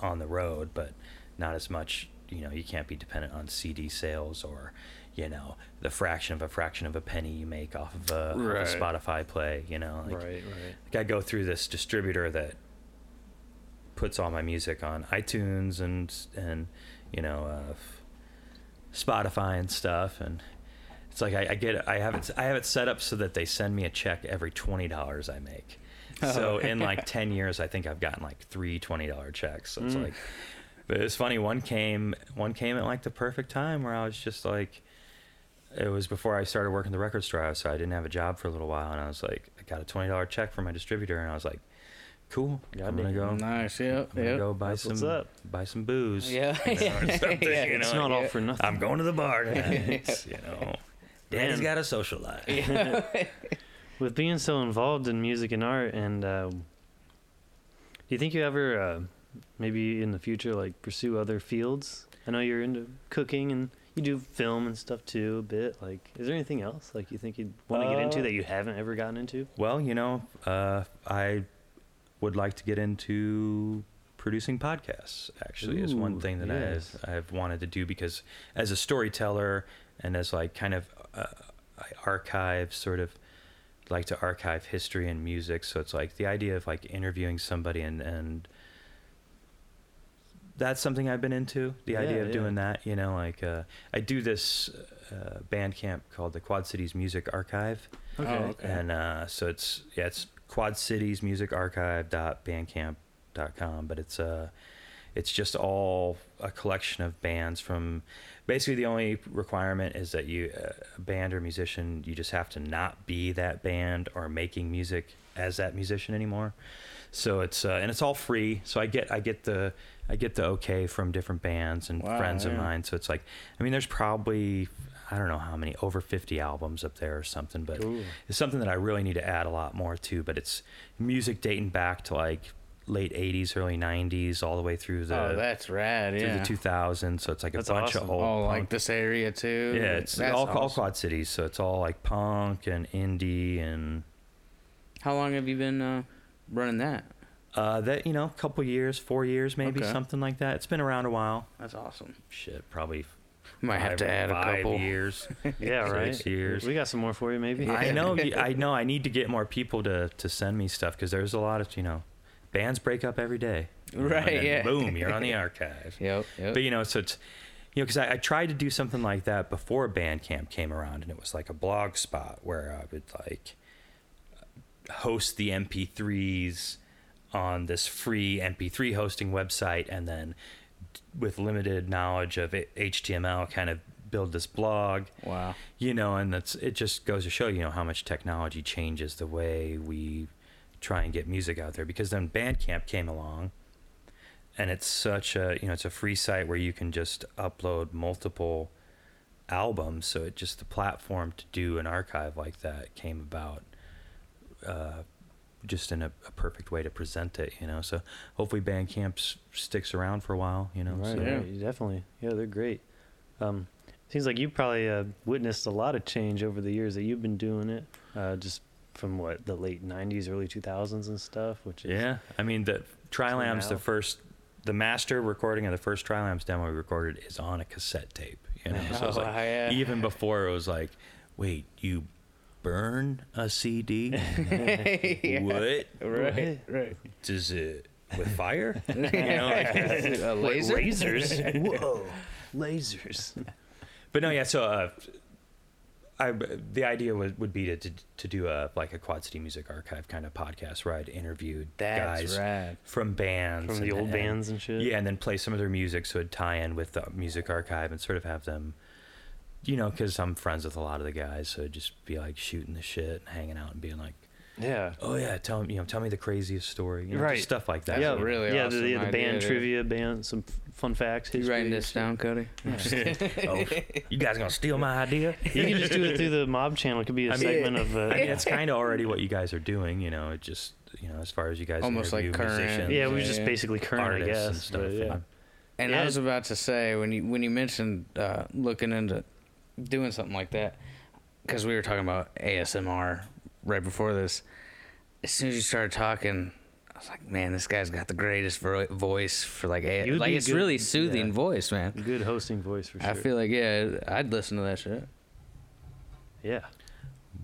on the road, but not as much. You know, you can't be dependent on CD sales or, you know, the fraction of a fraction of a penny you make off of a, off a Spotify play. You know, like, right, right. like I go through this distributor that puts all my music on iTunes and and you know uh, Spotify and stuff, and it's like I, I get I have it I have it set up so that they send me a check every twenty dollars I make. So in like ten years, I think I've gotten like three twenty dollar checks. So it's Mm. like, but it's funny. One came one came at like the perfect time where I was just like. It was before I started working the record store, so I didn't have a job for a little while, and I was like, I got a twenty dollar check from my distributor, and I was like, cool, I'm gonna Goddamn. go, Nice. Yeah. I'm gonna Yep. go buy That's some what's up. buy some booze. Yeah. you know, or something, Yeah. you know, It's not all for nothing. I'm going to the bar tonight. you know, Daddy's Man. got a social life. With being so involved in music and art, and uh, do you think you ever, uh, maybe in the future, like pursue other fields? I know you're into cooking and you do film and stuff too a bit. Like, is there anything else like you think you'd want to get into Uh, that you haven't ever gotten into? Well, you know, uh, I would like to get into producing podcasts. Actually, is one thing that yes. I've I've wanted to do because as a storyteller and as like kind of uh, I archive sort of like to archive history and music. So it's like the idea of like interviewing somebody and and that's something I've been into. The Yeah, idea of yeah. doing that, you know, like uh, I do this uh, Bandcamp called the Quad Cities Music Archive. Oh, okay. And uh, so it's yeah, it's Quad Cities Music Archive.bandcamp.com, but it's uh it's just all a collection of bands from basically the only requirement is that you uh, a band or musician you just have to not be that band or making music as that musician anymore. So it's uh, and it's all free. So I get I get the I get the okay from different bands and Wow, friends of mine. So it's like I mean there's probably I don't know how many over 50 albums up there or something, but Cool. it's something that I really need to add a lot more to. But it's music dating back to like late 80s, early 90s, all the way through the oh, that's rad. Yeah. Through the 2000s. So it's like That's a bunch awesome. of old oh, like this area too. yeah, it's That's all, all awesome. Quad Cities. So it's all like punk and indie and How long have you been uh, running that? uh, that you know, a couple years, four years maybe, Okay. something like that. It's been around a while. That's awesome. Shit, probably Might have to add a couple. years. Yeah, right. Six years. We got some more for you, maybe. Yeah. I know. y- I know. I need to get more people to to send me stuff because there's a lot of you know, bands break up every day. you know, Right, and yeah. Boom, you're on the archive. Yep. Yep. But you know, so it's you know, because I, I tried to do something like that before Bandcamp came around, and it was like a blog spot where I would like host the MP3s on this free MP3 hosting website, and then with limited knowledge of HTML, kind of build this blog. Wow. you know and that's it just goes to show you know how much technology changes the way we try and get music out there. Because then bandcamp came along and it's such a you know it's a free site where you can just upload multiple albums. So it just the platform to do an archive like that came about uh, just in a, a perfect way to present it you know so hopefully bandcamp sticks around for a while you know Right, so Yeah. definitely. Yeah, they're great. Um, seems like you probably uh, witnessed a lot of change over the years that you've been doing it. Uh, just from what the late '90s, early 2000s, and stuff. Which is, Yeah, I mean the Trilamb's the first, the master recording of the first Trilamb's demo we recorded is on a cassette tape. You know, so it's Oh, like, yeah. even before it was like, wait, you burn a CD? Yeah. What Right. Right. does it with fire? you know, like, a laser. lasers. Whoa, lasers. but no, yeah. So, uh, I the idea would, would be to, to to do a like a Quad City Music Archive kind of podcast where I'd interviewed That's guys rad. from bands From the and- old and- bands and shit. Yeah, and then play some of their music so it'd tie in with the music archive and sort of have them, you know, because I'm friends with a lot of the guys, so just be like shooting the shit and hanging out and being like, Yeah. oh yeah, tell me, you know, tell me the craziest story, you know, Right. just stuff like that. Yeah, a really yeah, awesome the, the idea, band dude. trivia, band, some fun facts. You history writing this shit. down, Cody? oh, you guys gonna steal my idea? You can just do it through the mob channel. It could be a I mean- segment of. Uh, I mean, it's kind of already what you guys are doing, you know. It just, you know, as far as you guys Almost like current. yeah, we Yeah, just yeah. basically current, I guess. and stuff. yeah. and- And Yeah. I was about to say when you when you mentioned uh, looking into doing something like that, because we were talking about ASMR right before this. As soon as you started talking, I was like, man, this guy's got the greatest vo- voice for like a You'd like be it's good- really soothing yeah. voice, man. Good hosting voice for sure. I feel like yeah, I'd listen to that shit. yeah.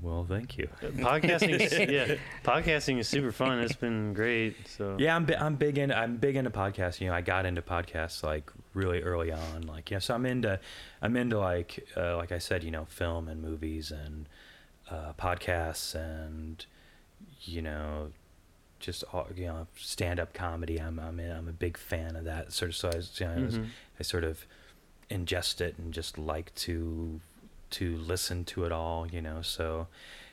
Well, thank you. Podcasting, is, yeah, podcasting is super fun. It's been great. So Yeah, I'm bi- I'm big in I'm big into podcasts. You know, I got into podcasts like really early on. Like, you know, so I'm into I'm into like uh, like I said, you know, film and movies and uh, podcasts and you know just all, you know stand up comedy. I'm I'm in, I'm a big fan of that sort of. So I, was, you know, I, was, Mhm. I sort of ingest it and just like to to listen to it all. You know, so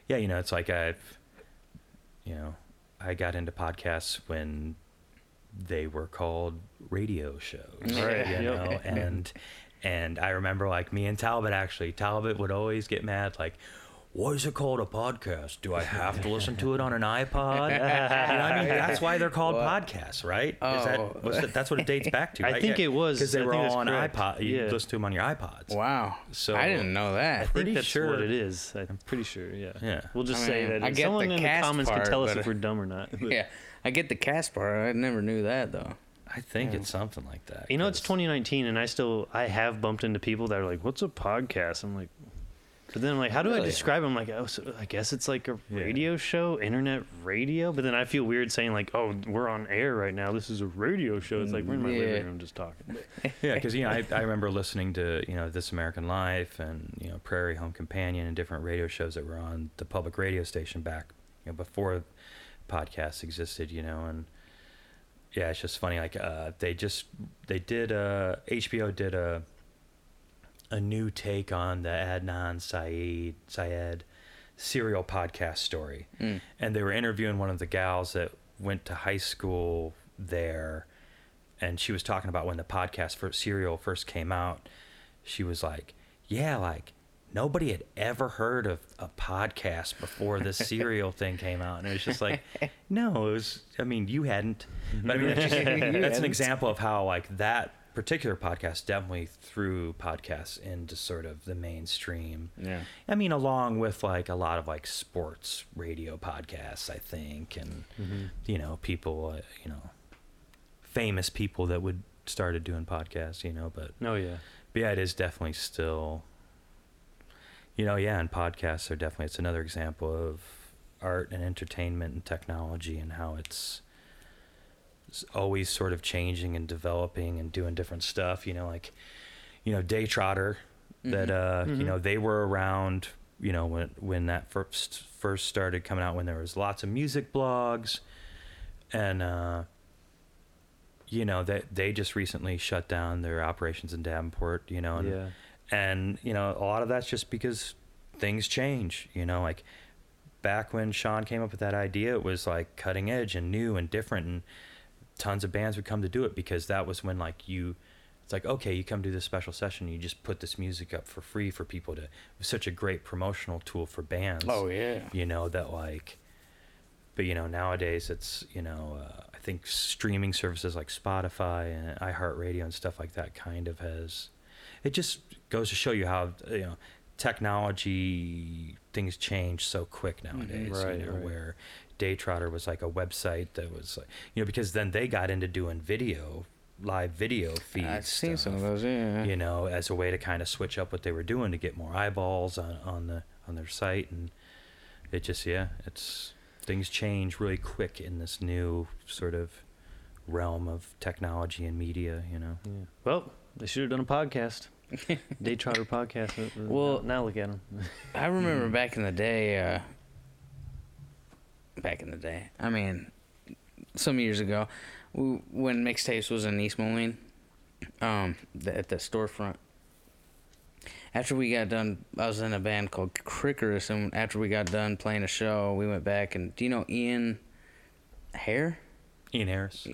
yeah, you know, it's like I've you know I got into podcasts when they were called radio shows, Right, you yep. know, and and I remember like me and Talbot actually, Talbot would always get mad like. What is it called a podcast? Do I have to listen to it on an iPod? You know, I mean, that's why they're called What? podcasts, right? Is Oh. that, what's that, that's what it dates back to, I right? think it was. because they I were all on correct. iPod. You Yeah. listen to them on your iPods. Wow. So- I didn't know that. I that. think pretty that's sure- what it is. I'm pretty sure. Yeah. Yeah. We'll just I say that. I and Someone the in the comments part, can tell us if we're dumb or not. But- yeah, I get the cast part. I never knew that though. I think Yeah. it's something like that. You know, it's 2019, and I still I have bumped into people that are like, "What's a podcast?" I'm like, but then I'm like, how do I describe? it? I'm like, oh, so I guess it's like a Yeah. radio show, internet radio. But then I feel weird saying like, "Oh, we're on air right now. This is a radio show." It's like we're in my Yeah. living room just talking. Yeah, because you know, I, I remember listening to you know This American Life and you know Prairie Home Companion and different radio shows that were on the public radio station back you know before podcasts existed. You know, and yeah, it's just funny. Like uh, they just they did uh, HBO did a a new take on the Adnan Syed Syed serial podcast story Mm. and they were interviewing one of the gals that went to high school there and she was talking about when the podcast for serial first came out she was like yeah like nobody had ever heard of a podcast before this serial thing came out. And it was just like no it was i mean you hadn't. But i mean that's, just, that's an example of how like that particular podcast definitely threw podcasts into sort of the mainstream. Yeah. I mean, along with like a lot of like sports radio podcasts, I think, and you know, people, uh, you know, famous people that would started doing podcasts, you know, but, no, yeah, but yeah, it is definitely still, you know, yeah, and podcasts are definitely it's another example of art and entertainment and technology and how it's s- always sort of changing and developing and doing different stuff. You know, like you know, Day Trotter that uh, you Mhm. know they were around. You know, when when that first first started coming out, when there was lots of music blogs, and uh, you know that they just recently shut down their operations in Davenport. You know, and yeah. And you know a lot of that's just because things change you know like back when sean came up with that idea it was like cutting edge and new and different and tons of bands would come to do it because that was when like you it's like okay you come do this special session you just put this music up for free for people to it was such a great promotional tool for bands Oh yeah. you know that like but you know nowadays it's you know uh, i think streaming services like spotify and iheartradio and stuff like that kind of has it just goes to show you how you know technology things change so quick mm-hmm. nowadays Right, you know right. where daytrotter was like a website that was like you know because then they got into doing video live video feeds I've seen some of those. Yeah. you know, as a way to kind of switch up what they were doing to get more eyeballs on, on the on their site, and it just yeah, it's things change really quick in this new sort of realm of technology and media, you know. yeah. Well, they should have done a podcast. Day Trotter podcast. Well- now look at them. I remember back in the day. Uh, back in the day. I mean, some years ago, w- when mixtapes was in East Moline, um, the, at the storefront. After we got done, I was in a band called Crickerus, and after we got done playing a show, we went back and do you know Ian Hare? Ian Harris.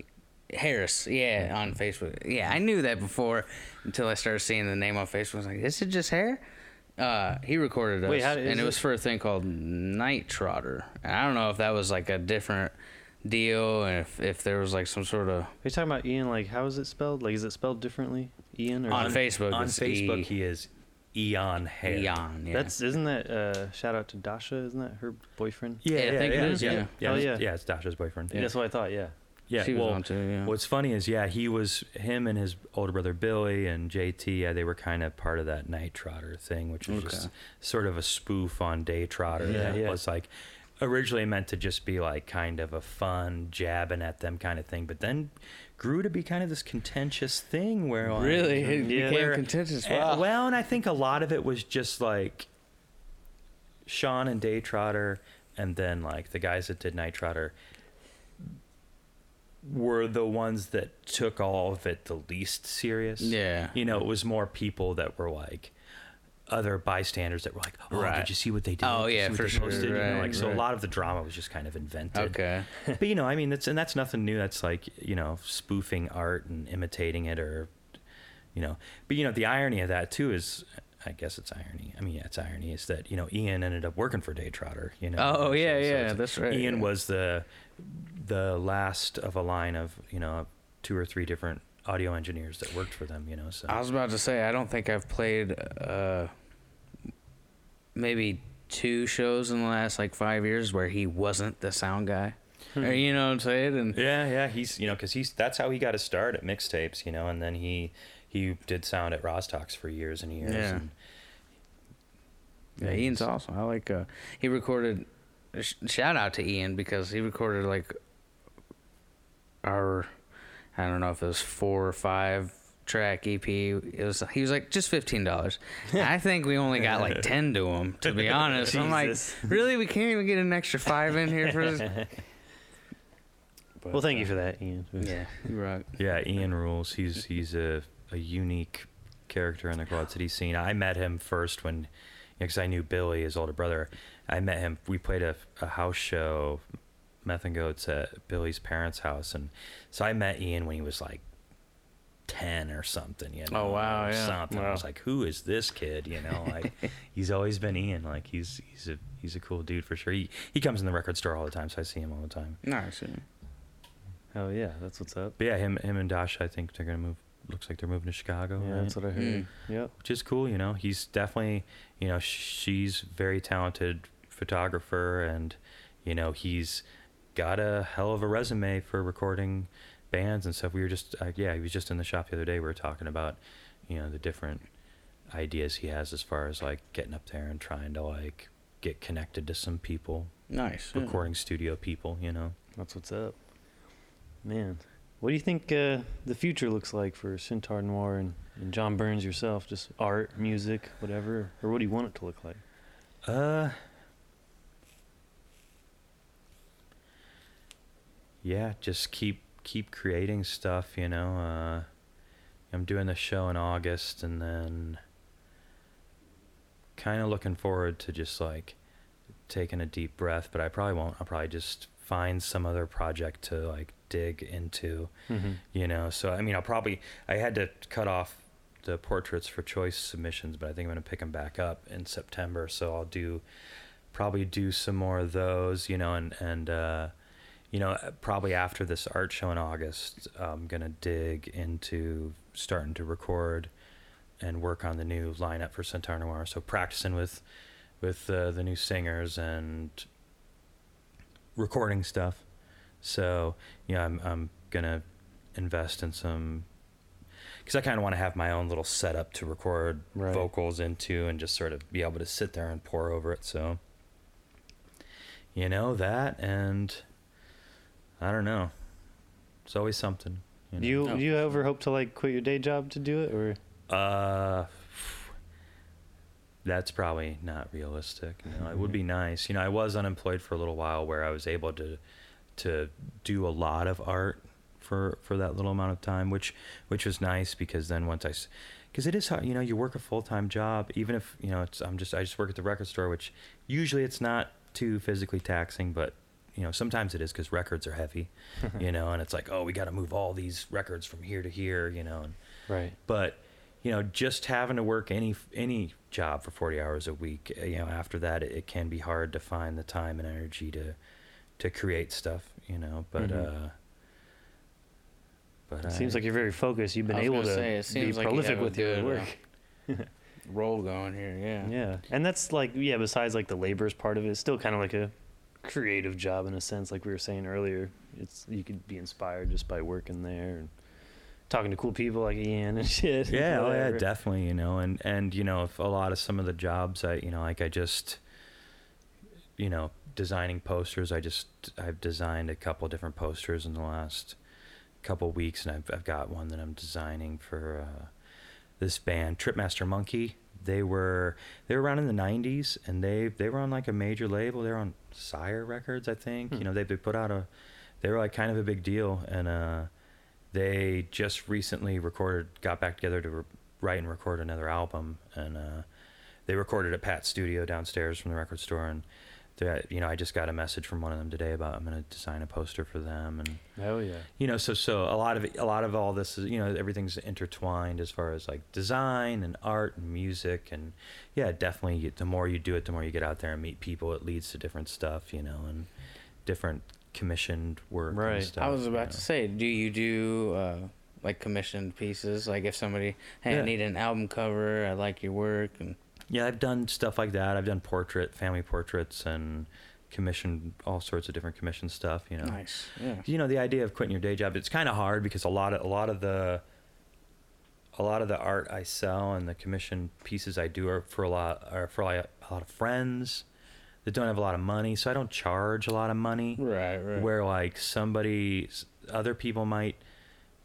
Harris, yeah, on Facebook. Yeah, I knew that before until I started seeing the name on Facebook. I was like, "Is it just hair?" Uh, he recorded us, Wait, how- and it it- was for a thing called Night Trotter. And I don't know if that was like a different deal, and if if there was like some sort of Are you talking about Ian? Like, how is it spelled? Like, is it spelled differently? Ian or On Ian? Facebook, On Facebook, E- he is eon hair. Eon. Yeah. That's isn't that uh, shout out to Dasha? Isn't that her boyfriend? Yeah, Yeah, I yeah, think yeah, is, Yeah, yeah. yeah, Oh, it's- yeah. yeah, it's Dasha's boyfriend. Yeah. That's what I thought. Yeah. Yeah, she was well, on too. Yeah. What's funny is, yeah, he was him and his older brother Billy and JT. Yeah, they were kind of part of that Night Trotter thing, which was just sort of a spoof on Day Trotter. Yeah, yeah. was like originally meant to just be like kind of a fun jabbing at them kind of thing, but then grew to be kind of this contentious thing where like, really, it Yeah. became Where- contentious. Eh, Wow. well, and I think a lot of it was just like Sean and Day Trotter, and then like the guys that did Night Trotter were the ones that took all of it the least serious. yeah. You know, it was more people that were like other bystanders that were like, "Oh, Right. did you see what they did? Oh, Did yeah, for sure, posted?" You know, like so, a lot of the drama was just kind of invented. Okay. But you know, I mean, that's and that's nothing new. That's like you know, spoofing art and imitating it, or you know. But you know, the irony of that too is, I guess it's irony. I mean, yeah, it's irony is that you know Ian ended up working for Day Trotter. You know. Oh, yeah, so yeah, it's- that's right, Ian yeah. was the the last of a line of you know two or three different audio engineers that worked for them. You know, so I was about to say I don't think I've played uh, maybe two shows in the last like five years where he wasn't the sound guy. Or, you know what I'm saying? And Yeah, yeah, he's you know because he's that's how he got his start at mixtapes, you know, and then he he did sound at Rozz-Tox for years and years. Yeah. And, yeah, Yeah, Ian's awesome. I like. Uh, he recorded. Sh- shout out to Ian because he recorded like our. I don't know if it was four or five track EP. It was. He was like just fifteen dollars. I think we only got like ten to him. To be honest, I'm like, really, we can't even get an extra five in here for this. well, thank you for that, Ian. Yeah, you rock. Yeah, Ian rules. He's he's a, a unique character in the Quad City scene. I met him first when, because I knew Billy, his older brother. I met him. We played a, a house show, Meth and Goats at Billy's parents' house, and so I met Ian when he was like ten or something. You know, Oh, wow, yeah. something. I was like, who is this kid? You know, like he's always been Ian. Like he's he's a he's a cool dude for sure. He he comes in the record store all the time, so I see him all the time. Nice. yeah. Oh yeah, that's what's up. But yeah, him him and Dash, I think they're gonna move. Looks like they're moving to Chicago. Yeah, right? that's what I heard. Mm. Yep. which is cool. You know, he's definitely, you know, she's very talented photographer, and you know, he's got a hell of a resume for recording bands and stuff. We were just, uh, yeah, he was just in the shop the other day. We were talking about, you know, the different ideas he has as far as like getting up there and trying to like get connected to some people, Nice. yeah. recording studio people. You know. That's what's up. Man, what do you think uh, the future looks like for Centaur Noir and, and John Burns yourself? Just art, music, whatever, or what do you want it to look like? Uh. Yeah, just keep keep creating stuff, you know. Uh I'm doing the show in August and then kind of looking forward to just like taking a deep breath, but I probably won't. I'll probably just find some other project to like dig into Mm-hmm. you know so i mean i'll probably i had to cut off the portraits for choice submissions but i think i'm going to pick them back up in september so i'll do probably do some more of those you know and and uh you know probably after this art show in august i'm going to dig into starting to record and work on the new lineup for centaur noir so practicing with with uh, the new singers and recording stuff so yeah, I'm I'm gonna invest in some because I kind of want to have my own little setup to record Right. vocals into and just sort of be able to sit there and pour over it. So you know that, and I don't know. It's always something. You Do know? you Oh. do you ever hope to like quit your day job to do it, or Uh, that's probably not realistic. You know, it would be nice. You know, I was unemployed for a little while where I was able to to do a lot of art for for that little amount of time, which which was nice because then once I because it is hard, you know, you work a full time job, even if you know it's I'm just I just work at the record store, which usually it's not too physically taxing, but you know sometimes it is because records are heavy, you know, and it's like oh we got to move all these records from here to here, you know, and right? but you know just having to work any any job for 40 hours a week uh, you know after that it, it can be hard to find the time and energy to to create stuff you know but Mhm. uh but It seems like you're very focused. You've been able gonna say, it be like prolific have with your uh, work. roll going here. Yeah. Yeah, and that's like yeah. Besides like the labor's part of it, it's still kind of like a creative job in a sense. Like we were saying earlier, it's you could be inspired just by working there and talking to cool people like Ian and shit. Yeah, oh yeah, definitely. You know, and and you know, if a lot of some of the jobs, I you know, like I just, you know, designing posters. I just I've designed a couple different posters in the last couple weeks, and I've I've got one that I'm designing for uh, this band, Tripmaster Monkey. They were they were around in the '90s, and they they were on like a major label. They were on Sire Records, I think. Hmm. You know, they they put out a, they were like kind of a big deal, and uh, they just recently recorded, got back together to re- write and record another album, and uh, they recorded at Pat's studio downstairs from the record store, and you know, I just got a message from one of them today about I'm going to design a poster for them, and Hell yeah. you know, so so a lot of a lot of all this is you know everything's intertwined as far as like design and art and music, and yeah, definitely you- the more you do it, the more you get out there and meet people, it leads to different stuff, you know, and different commissioned work. Right. I And stuff, I was you about know. to say, do you do uh, like commissioned pieces? Like if somebody, hey, Yeah. I need an album cover, I like your work, and Yeah, I've done stuff like that. I've done portrait, family portraits, and commissioned all sorts of different commission stuff. You know, nice, yeah. you know the idea of quitting your day job. It's kind of hard because a lot of a lot of the a lot of the art I sell and the commission pieces I do are for a lot are for like a lot of friends that don't have a lot of money. So I don't charge a lot of money. Right, right. Where like somebody, other people might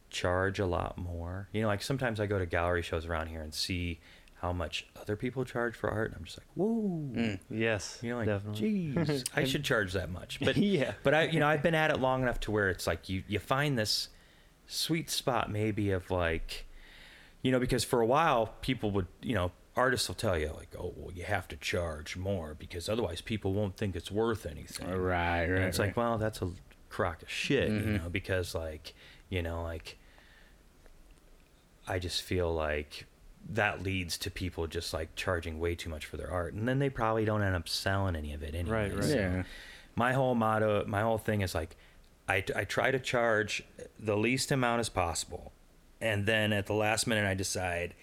charge a lot more. You know, like sometimes I go to gallery shows around here and see how much other people charge for art. And I'm just like, whoa. Mm. Yes. You know, like, definitely. geez, I should charge that much. But yeah. but I, you know, I've been at it long enough to where it's like you you find this sweet spot maybe of like, you know, because for a while people would, you know, artists will tell you like, oh, well, you have to charge more because otherwise people won't think it's worth anything. Right, right. And it's like, well, that's a crock of shit, you Mhm. know, because like, you know, like, I just feel like that leads to people just like charging way too much for their art, and then they probably don't end up selling any of it anyway. Right, right. So yeah. My whole motto, my whole thing is like, I, I try to charge the least amount as possible, and then at the last minute I decide.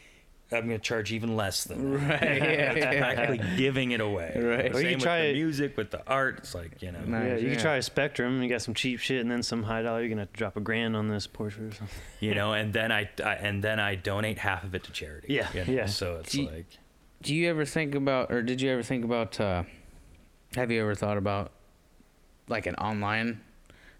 I'm going to charge even less than that. Right, yeah, It's yeah. practically giving it away. Right. Or you Same try with it- the music, with the art. It's like you know. Nice. yeah, you yeah. can try a Spectrum. You got some cheap shit, and then some high dollar. You're gonna have to drop a grand on this portrait or something. you know and then I, I and then i donate half of it to charity Yeah, you know? yeah. so it's Do you- like Do you ever think about, or did you ever think about? Uh, have you ever thought about like an online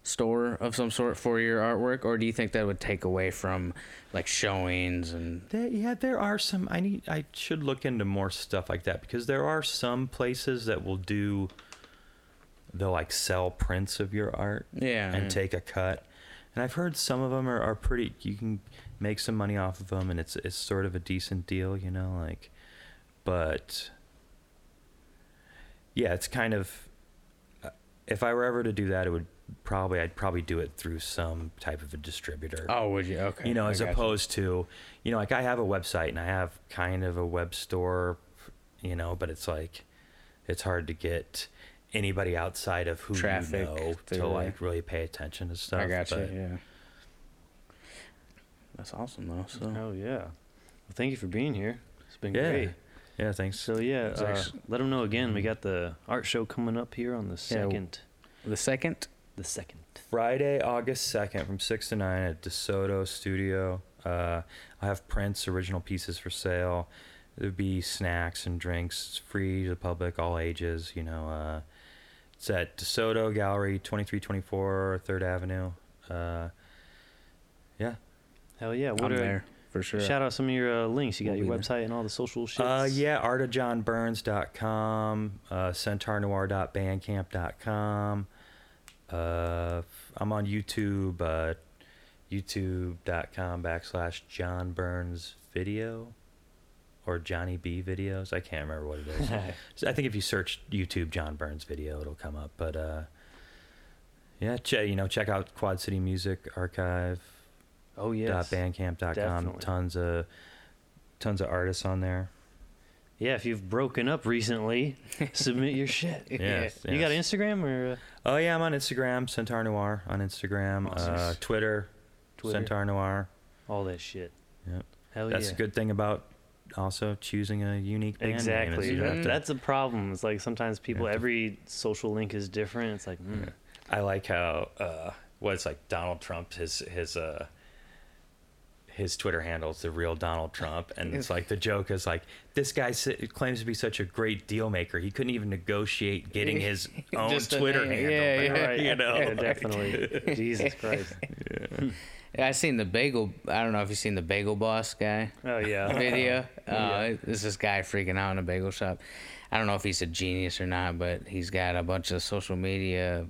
store of some sort for your artwork, or do you think that would take away from like showings and? there, yeah there are some i need i should look into more stuff like that because there are some places that will do they'll like sell prints of your art Yeah. and yeah. take a cut and i've heard some of them are, are pretty you can make some money off of them and it's it's sort of a decent deal you know like but yeah it's kind of uh, if i were ever to do that it would probably i'd probably do it through some type of a distributor Oh, would you? Okay. you know as gotcha. opposed to you know like i have a website and i have kind of a web store you know but it's like it's hard to get anybody outside of who Traffic you know through to like really pay attention to stuff I got you. Yeah. That's awesome though. So. Oh yeah. Well, thank you for being here. It's been Yeah. great. yeah thanks So yeah, uh, actu- let them know again. We got the art show coming up here on the Yeah, second. The second. The second. Friday, August 2nd from 6 to 9 at DeSoto Studio. Uh, I have prints, original pieces for sale. There'll be snacks and drinks. It's free to the public, all ages. You know, uh, it's at DeSoto Gallery, 2324 3rd Avenue. Uh, yeah. Hell yeah! What I'm are there for sure. shout out some of your uh, links? You got We'll your be there. website and all the social shit. Uh, yeah, artajohnburns.com, uh, centaurnoir.bandcamp.com. Uh, I'm on YouTube, uh, youtube.com backslash John Burns video or Johnny B videos. I can't remember what it is. So I think if you search YouTube John Burns video, it'll come up. But uh, yeah, che- you know, check out Quad City Music Archive. oh yeah. bandcamp.com. definitely. Tons of tons of artists on there. Yeah, if you've broken up recently, submit your shit. Yes, You got. Instagram or uh, Oh yeah, I'm on Instagram, Centaur Noir on Instagram, uh, Twitter, Twitter? Centaur Noir. all that shit? Yep. Hell That's yeah. a good thing about also choosing a unique band name. Exactly. have to- that's a problem. It's like sometimes people, to- every social link is different. It's like, mm, I like how uh, what it's like Donald Trump his his uh his Twitter handle is the real Donald Trump, and it's like the joke is like this guy s- claims to be such a great deal maker. He couldn't even negotiate getting his own Twitter name. handle. Yeah, yeah. right. You know, yeah, like- definitely. Jesus Christ. Yeah, I seen the bagel. I don't know if you've seen the Bagel Boss guy Oh yeah. video. Uh, There's this guy freaking out in a bagel shop. I don't know if he's a genius or not, but he's got a bunch of social media,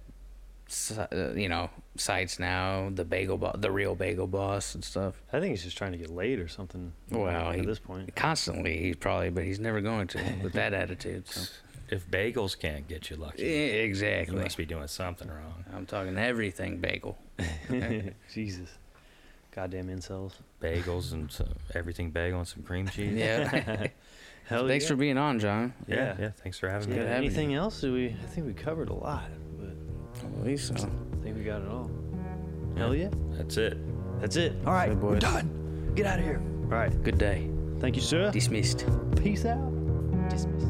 Uh, you know, sites now. The Bagel, Bo- the real Bagel Boss and stuff. I think he's just trying to get laid or something. Well, at he- this point. Constantly, he's probably, but he's never going to with that attitude. So. If bagels can't get you lucky, Yeah, you exactly. must be doing something wrong. I'm talking everything bagel. Jesus. Goddamn incels. Bagels and some, everything bagel and some cream cheese. Yeah. Hell Thanks yeah. for being on, John. yeah, Yeah. yeah. Thanks for having Yeah, me. Good having anything else? Do we? I think we covered a lot, but I so. I think we got it all. Hell yeah. That's it. That's it. All right, we're done. Get out of here. All right. Good day. Thank you, sir. Dismissed. Peace out. Dismissed.